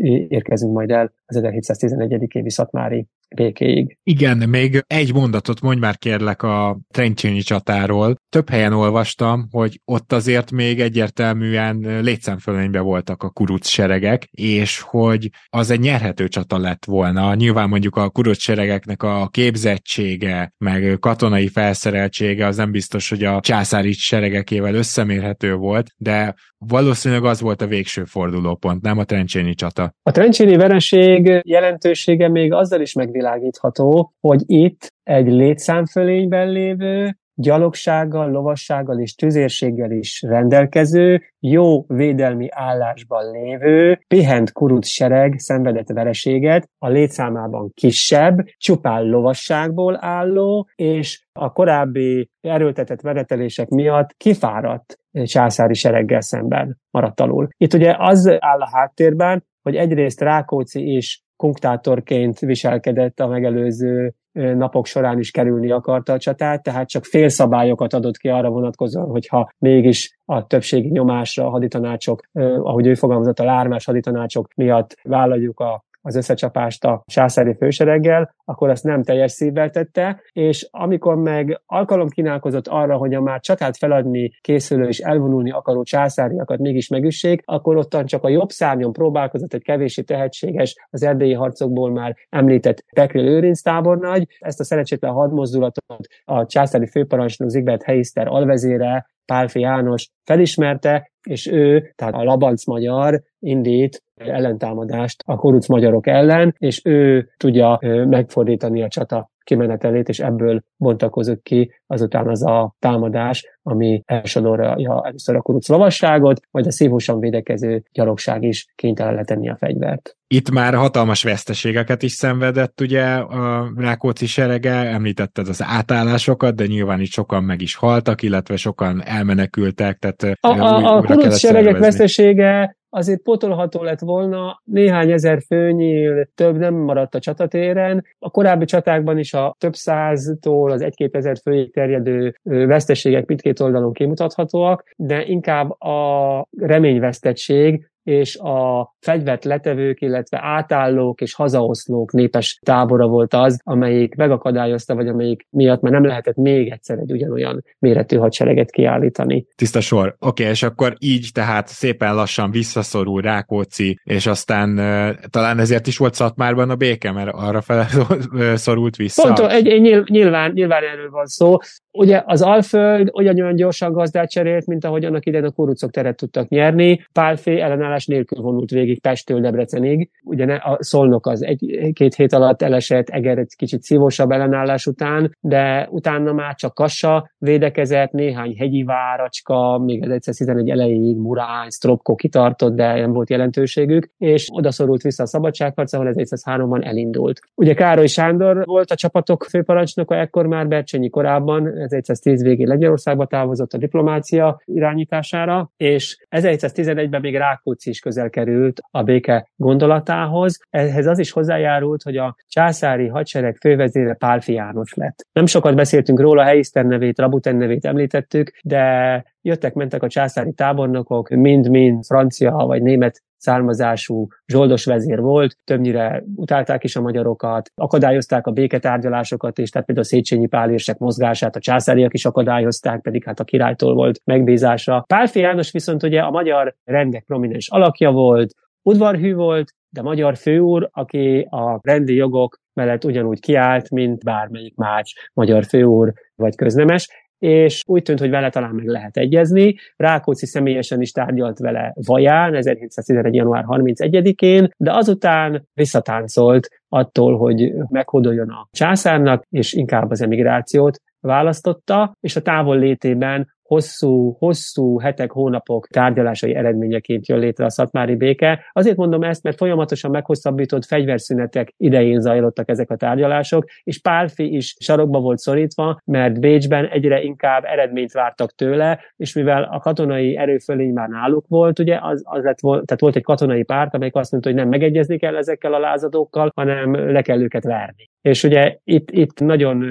érkezünk majd el az 1711. évi szatmári békéig. Igen, még egy mondatot mondj már kérlek a Trencsényi csatáról. Több helyen olvastam, hogy ott azért még egyértelműen létszámfölényben voltak a kuruc seregek, és hogy az egy nyerhető csata lett volna. Nyilván mondjuk a kuruc seregeknek a képzettsége, meg katonai felszereltsége az nem biztos, hogy a császári seregekével összemérhető volt, de valószínűleg az volt a végső fordulópont, nem a Trencsényi csata. A Trencsényi vereség jelentősége még azzal is megvilágítható, hogy itt egy létszámfölényben lévő, gyalogsággal, lovassággal és tüzérséggel is rendelkező, jó védelmi állásban lévő, pihent kuruc sereg szenvedett vereséget, a létszámában kisebb, csupán lovasságból álló, és a korábbi erőltetett veretelések miatt kifáradt császári sereggel szemben maradt alul. Itt ugye az áll a háttérben, hogy egyrészt Rákóczi is kunktátorként viselkedett a megelőző napok során is kerülni akarta a csatát, tehát csak félszabályokat adott ki arra vonatkozóan, hogyha mégis a többségi nyomásra a haditanácsok, ahogy ő fogalmazott, a lármás haditanácsok miatt vállaljuk a az összecsapást a császári fősereggel, akkor azt nem teljes szívvel tette, és amikor meg alkalom kínálkozott arra, hogy a már csatát feladni készülő és elvonulni akaró császáriakat mégis megüssék, akkor ottan csak a jobb szárnyon próbálkozott egy kevési tehetséges, az erdélyi harcokból már említett Pekri Lőrinc tábornagy. Ezt a szerencsétlen hadmozdulatot a császári főparancsnok Zigbert Heister alvezére Pálfi János felismerte, és ő, tehát a Labanc magyar indít ellentámadást a koruc magyarok ellen, és ő tudja megfordítani a csata kimenetelét, és ebből bontakozik ki azután az a támadás, ami elsodorja először a kuruc lovasságot, majd a szívósan védekező gyalogság is kénytelen letenni a fegyvert. Itt már hatalmas veszteségeket is szenvedett ugye a Rákóczi serege, említetted az átállásokat, de nyilván itt sokan meg is haltak, illetve sokan elmenekültek, tehát a, a, a kuruc seregek vesztesége azért potolható lett volna, néhány ezer főnyil több nem maradt a csatatéren. A korábbi csatákban is a több száztól az egy-két ezer főig terjedő veszteségek mindkét oldalon kimutathatóak, de inkább a reményvesztettség és a fegyvert letevők, illetve átállók és hazaoszlók népes tábora volt az, amelyik megakadályozta, vagy amelyik miatt már nem lehetett még egyszer egy ugyanolyan méretű hadsereget kiállítani. Tiszta sor. Oké, okay, és akkor így tehát szépen lassan visszaszorul Rákóczi, és aztán uh, talán ezért is volt Szatmárban a béke, mert arra fel szorult vissza. Pont, egy, egy, nyilván, nyilván erről van szó. Ugye az Alföld olyan gyorsan gazdát cserélt, mint ahogy annak idején a kurucok teret tudtak nyerni. Pálfé ellenállás nélkül vonult végig Pesttől Debrecenig. Ugye a Szolnok az egy-két hét alatt elesett, Eger egy kicsit szívosabb ellenállás után, de utána már csak Kassa védekezett, néhány hegyi váracska, még az 1111 elejéig Murány, Stropko kitartott, de nem volt jelentőségük, és odaszorult vissza a szabadságharc, ahol 1103-ban elindult. Ugye Károly Sándor volt a csapatok főparancsnoka, ekkor már Bercsényi korábban 1110 végén Lengyelországba távozott a diplomácia irányítására, és 1111-ben még Rákóczi is közel került a béke gondolatához. Ehhez az is hozzájárult, hogy a császári hadsereg fővezére Pálfi János lett. Nem sokat beszéltünk róla, Heiszter nevét, Rabuten nevét említettük, de jöttek-mentek a császári tábornokok, mind-mind francia vagy német származású zsoldos vezér volt, többnyire utálták is a magyarokat, akadályozták a béketárgyalásokat, és tehát például a Széchenyi pálérsek mozgását a császáriak is akadályozták, pedig hát a királytól volt megbízása. Pálfi János viszont ugye a magyar rendek prominens alakja volt, udvarhű volt, de magyar főúr, aki a rendi jogok mellett ugyanúgy kiállt, mint bármelyik más magyar főúr vagy köznemes, és úgy tűnt, hogy vele talán meg lehet egyezni. Rákóczi személyesen is tárgyalt vele Vaján 1711. január 31-én, de azután visszatáncolt attól, hogy meghódoljon a császárnak, és inkább az emigrációt választotta, és a távol létében hosszú, hosszú hetek, hónapok tárgyalásai eredményeként jön létre a szatmári béke. Azért mondom ezt, mert folyamatosan meghosszabbított fegyverszünetek idején zajlottak ezek a tárgyalások, és Pálfi is sarokba volt szorítva, mert Bécsben egyre inkább eredményt vártak tőle, és mivel a katonai erőfölény már náluk volt, ugye, az, az lett, tehát volt egy katonai párt, amelyik azt mondta, hogy nem megegyezni kell ezekkel a lázadókkal, hanem le kell őket verni. És ugye itt, itt nagyon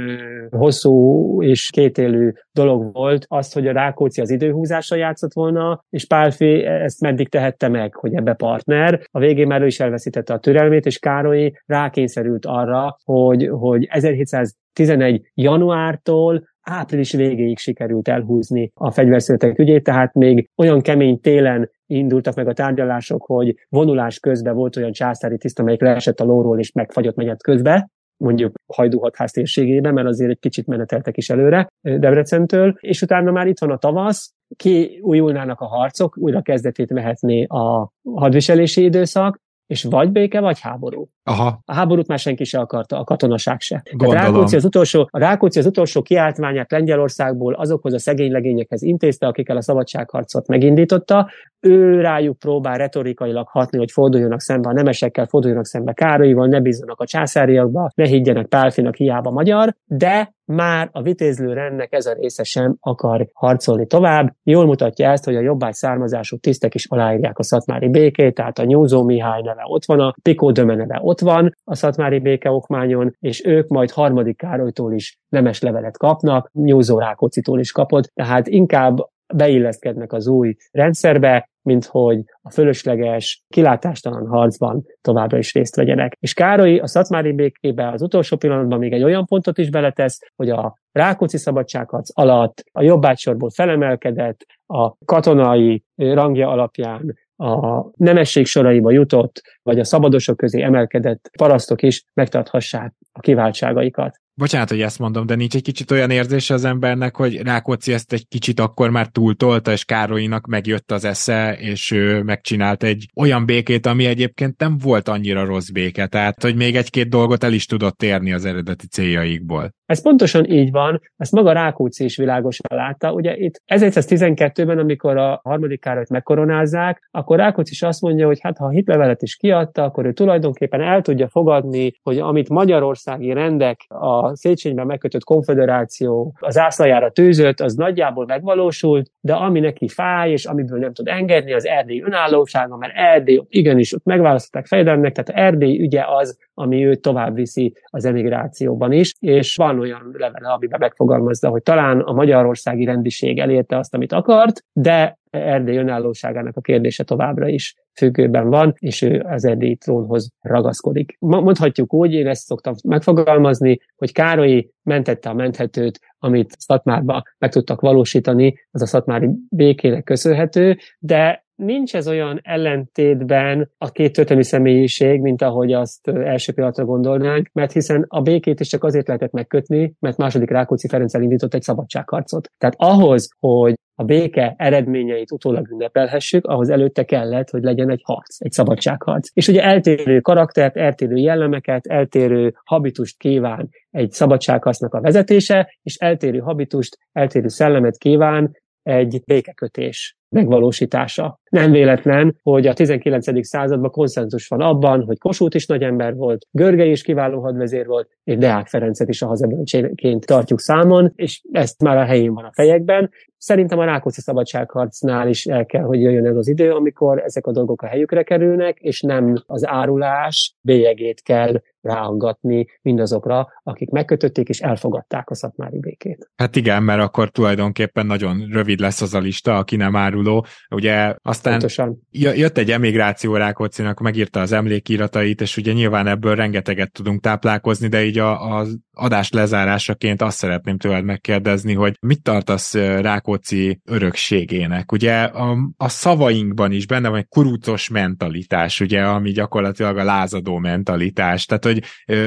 hosszú és kétélű dolog volt az, hogy a Rákóczi az időhúzással játszott volna, és Pálfi ezt meddig tehette meg, hogy ebbe partner. A végén már ő is elveszítette a türelmét, és Károly rákényszerült arra, hogy, hogy 1711. januártól április végéig sikerült elhúzni a fegyverszületek ügyét, tehát még olyan kemény télen indultak meg a tárgyalások, hogy vonulás közben volt olyan császári tiszt, amelyik leesett a lóról és megfagyott menet közbe, mondjuk Hajdúhatház térségében, mert azért egy kicsit meneteltek is előre Debrecentől, és utána már itt van a tavasz, kiújulnának a harcok, újra kezdetét vehetné a hadviselési időszak, és vagy béke, vagy háború. Aha. A háborút már senki se akarta, a katonaság se. Tehát Rákóczi az, utolsó, a Rákóczi az utolsó kiáltványát Lengyelországból azokhoz a szegény legényekhez intézte, akikkel a szabadságharcot megindította. Ő rájuk próbál retorikailag hatni, hogy forduljanak szembe a nemesekkel, forduljanak szembe Károlyival, ne bízzanak a császáriakba, ne higgyenek Pálfinak hiába magyar, de már a vitézlő rendnek ez a része sem akar harcolni tovább. Jól mutatja ezt, hogy a jobbágy származású tisztek is aláírják a szatmári békét, tehát a Nyúzó Mihály neve ott van, a Pikó Döme neve ott van a szatmári béke okmányon, és ők majd harmadik Károlytól is nemes levelet kapnak, Nyúzó Rákócitól is kapott, tehát inkább beilleszkednek az új rendszerbe, mint hogy a fölösleges, kilátástalan harcban továbbra is részt vegyenek. És Károly a Szatmári békébe az utolsó pillanatban még egy olyan pontot is beletesz, hogy a Rákóczi szabadságharc alatt a jobbágysorból felemelkedett, a katonai rangja alapján a nemesség soraiba jutott, vagy a szabadosok közé emelkedett parasztok is megtarthassák a kiváltságaikat. Bocsánat, hogy ezt mondom, de nincs egy kicsit olyan érzése az embernek, hogy Rákóczi ezt egy kicsit akkor már túltolta, és Károlynak megjött az esze, és ő megcsinált egy olyan békét, ami egyébként nem volt annyira rossz béke, tehát hogy még egy-két dolgot el is tudott érni az eredeti céljaikból. Ez pontosan így van, ezt maga Rákóczi is világosan látta. Ugye itt 1112-ben, amikor a harmadik Károlyt megkoronázzák, akkor Rákóczi is azt mondja, hogy hát ha a hitlevelet is kiadta, akkor ő tulajdonképpen el tudja fogadni, hogy amit magyarországi rendek a Széchenyben megkötött konfederáció az ászlajára tűzött, az nagyjából megvalósult, de ami neki fáj, és amiből nem tud engedni, az Erdély önállósága, mert Erdély igenis ott megválasztották fejedelmnek, tehát Erdély ügye az, ami őt tovább viszi az emigrációban is, és van olyan levele, amiben megfogalmazza, hogy talán a magyarországi rendiség elérte azt, amit akart, de Erdély önállóságának a kérdése továbbra is függőben van, és ő az erdélyi trónhoz ragaszkodik. Mondhatjuk úgy, én ezt szoktam megfogalmazni, hogy Károlyi mentette a menthetőt, amit Szatmárba meg tudtak valósítani, az a szatmári békének köszönhető, de nincs ez olyan ellentétben a két történelmi személyiség, mint ahogy azt első pillanatra gondolnánk, mert hiszen a békét is csak azért lehetett megkötni, mert második Rákóczi Ferenc elindított egy szabadságharcot. Tehát ahhoz, hogy a béke eredményeit utólag ünnepelhessük, ahhoz előtte kellett, hogy legyen egy harc, egy szabadságharc. És ugye eltérő karaktert, eltérő jellemeket, eltérő habitust kíván egy szabadságharcnak a vezetése, és eltérő habitust, eltérő szellemet kíván egy békekötés megvalósítása. Nem véletlen, hogy a 19. században konszenzus van abban, hogy Kossuth is nagy ember volt, Görgely is kiváló hadvezér volt, és Deák Ferencet is a hazaböncséként tartjuk számon, és ezt már a helyén van a fejekben. Szerintem a Rákóczi szabadságharcnál is el kell, hogy jöjjön ez az idő, amikor ezek a dolgok a helyükre kerülnek, és nem az árulás bélyegét kell ráangatni mindazokra, akik megkötötték és elfogadták a szatmári békét. Hát igen, mert akkor tulajdonképpen nagyon rövid lesz az a lista, aki nem áruló. Ugye aztán Pontosan. jött egy emigráció Rákóczinak, megírta az emlékiratait, és ugye nyilván ebből rengeteget tudunk táplálkozni, de így az adás lezárásaként azt szeretném tőled megkérdezni, hogy mit tartasz Rákóczi örökségének? Ugye a, a szavainkban is benne van egy kurucos mentalitás, ugye, ami gyakorlatilag a lázadó mentalitás, tehát hogy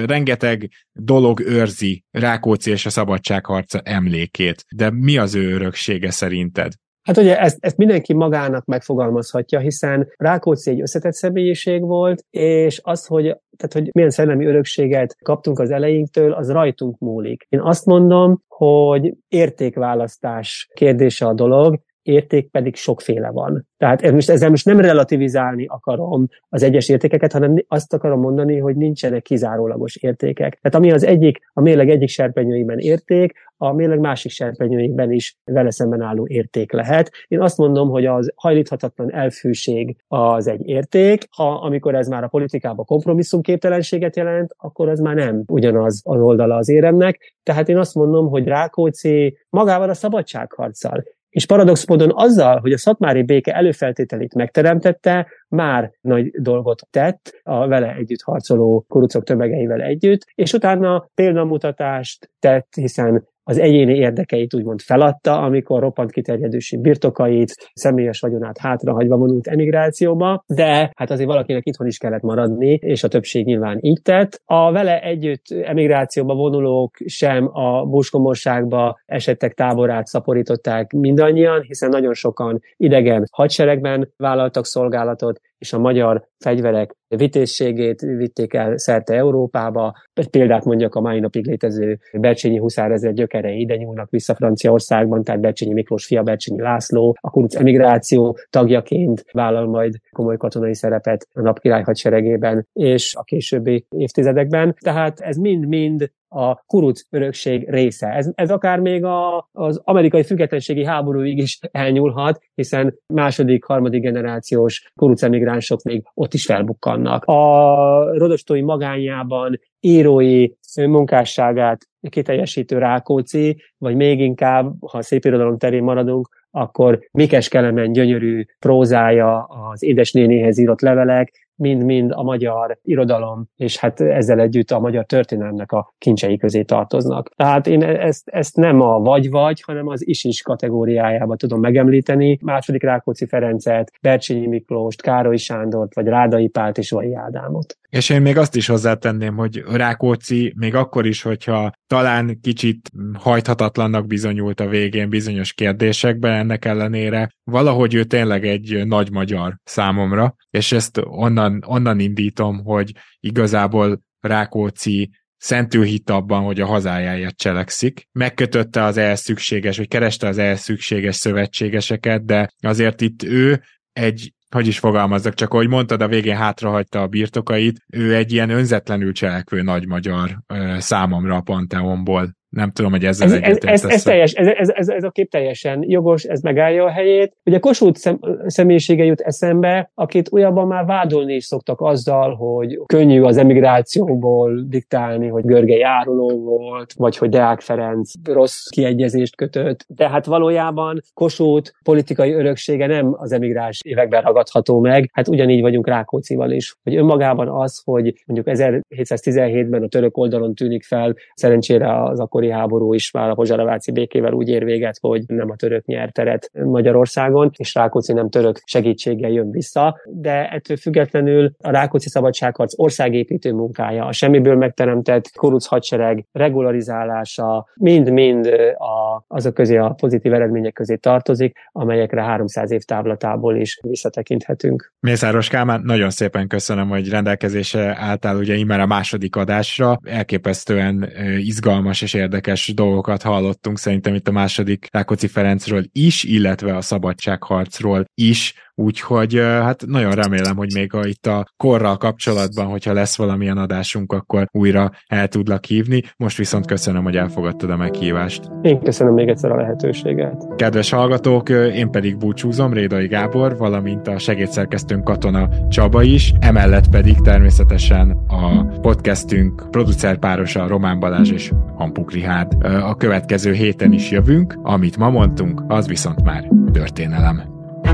rengeteg dolog őrzi Rákóczi és a szabadságharca emlékét, de mi az ő öröksége szerinted? Hát ugye ezt, ezt mindenki magának megfogalmazhatja, hiszen Rákóczi egy összetett személyiség volt, és az, hogy, tehát, hogy milyen szellemi örökséget kaptunk az elejénktől, az rajtunk múlik. Én azt mondom, hogy értékválasztás kérdése a dolog, érték pedig sokféle van. Tehát most, ezzel most nem relativizálni akarom az egyes értékeket, hanem azt akarom mondani, hogy nincsenek kizárólagos értékek. Tehát ami az egyik, a mérleg egyik serpenyőiben érték, a mérleg másik serpenyőiben is vele szemben álló érték lehet. Én azt mondom, hogy az hajlíthatatlan elfűség az egy érték, ha amikor ez már a politikában kompromisszumképtelenséget jelent, akkor az már nem ugyanaz az oldala az éremnek. Tehát én azt mondom, hogy Rákóczi magával a szabadságharccal és paradox módon azzal, hogy a szatmári béke előfeltételét megteremtette, már nagy dolgot tett a vele együtt harcoló kurucok tömegeivel együtt, és utána példamutatást tett, hiszen az egyéni érdekeit úgymond feladta, amikor roppant kiterjedősi birtokait, személyes vagyonát hátrahagyva vonult emigrációba, de hát azért valakinek itthon is kellett maradni, és a többség nyilván így tett. A vele együtt emigrációba vonulók sem a buskomorságba esettek táborát szaporították mindannyian, hiszen nagyon sokan idegen hadseregben vállaltak szolgálatot, és a magyar fegyverek vitézségét vitték el szerte Európába. Példát mondjak a mai napig létező Bercsényi huszárezer gyökerei ide nyúlnak vissza Franciaországban, tehát Bercsényi Miklós fia Bercsényi László, a kuruc emigráció tagjaként vállal majd komoly katonai szerepet a napkirály hadseregében és a későbbi évtizedekben. Tehát ez mind-mind a kuruc örökség része. Ez, ez akár még a, az amerikai függetlenségi háborúig is elnyúlhat, hiszen második, harmadik generációs kuruc emigránsok még ott is felbukkannak. A rodostói magányában írói munkásságát kiteljesítő Rákóczi, vagy még inkább, ha szép irodalom terén maradunk, akkor Mikes Kelemen gyönyörű prózája, az édesnénéhez írott levelek, mind-mind a magyar irodalom, és hát ezzel együtt a magyar történelmnek a kincsei közé tartoznak. Tehát én ezt, ezt nem a vagy-vagy, hanem az is-is kategóriájába tudom megemlíteni. Második Rákóczi Ferencet, Bercsényi Miklóst, Károly Sándort, vagy Rádai Pált és Vai Ádámot. És én még azt is hozzátenném, hogy Rákóczi még akkor is, hogyha talán kicsit hajthatatlannak bizonyult a végén bizonyos kérdésekben, ennek ellenére valahogy ő tényleg egy nagy magyar számomra, és ezt onnan, onnan indítom, hogy igazából Rákóczi szentül hit abban, hogy a hazájáért cselekszik. Megkötötte az ehhez szükséges, vagy kereste az ehhez szükséges szövetségeseket, de azért itt ő egy hogy is fogalmazzak, csak ahogy mondtad, a végén hátrahagyta a birtokait, ő egy ilyen önzetlenül cselekvő nagy magyar számomra a Panteonból nem tudom, hogy ezzel ez, ez, ez, ez, teljes, ez, ez, ez, ez a kép teljesen jogos, ez megállja a helyét. Ugye Kossuth szem, személyisége jut eszembe, akit újabban már vádolni is szoktak azzal, hogy könnyű az emigrációból diktálni, hogy Görgei áruló volt, vagy hogy Deák Ferenc rossz kiegyezést kötött. De hát valójában Kossuth politikai öröksége nem az emigráns években ragadható meg. Hát ugyanígy vagyunk Rákócival is, hogy önmagában az, hogy mondjuk 1717-ben a török oldalon tűnik fel, szerencsére az akkori akkori háború is már a Pozsaraváci békével úgy ér véget, hogy nem a török nyert teret Magyarországon, és Rákóczi nem török segítséggel jön vissza, de ettől függetlenül a Rákóczi szabadságharc országépítő munkája, a semmiből megteremtett kuruc hadsereg regularizálása, mind-mind a, azok közé a pozitív eredmények közé tartozik, amelyekre 300 év távlatából is visszatekinthetünk. Mészáros Kálmán, nagyon szépen köszönöm, hogy rendelkezésre álltál ugye immár a második adásra. Elképesztően izgalmas és érdekes dolgokat hallottunk szerintem itt a második Rákóczi Ferencről is, illetve a szabadságharcról is, úgyhogy hát nagyon remélem, hogy még a, itt a korral kapcsolatban, hogyha lesz valamilyen adásunk, akkor újra el tudlak hívni. Most viszont köszönöm, hogy elfogadtad a meghívást. Én köszönöm még egyszer a lehetőséget. Kedves hallgatók, én pedig búcsúzom, Rédai Gábor, valamint a segédszerkesztőnk Katona Csaba is, emellett pedig természetesen a podcastünk producerpárosa Román Balázs és Hampuk Rihárd. A következő héten is jövünk, amit ma mondtunk, az viszont már történelem.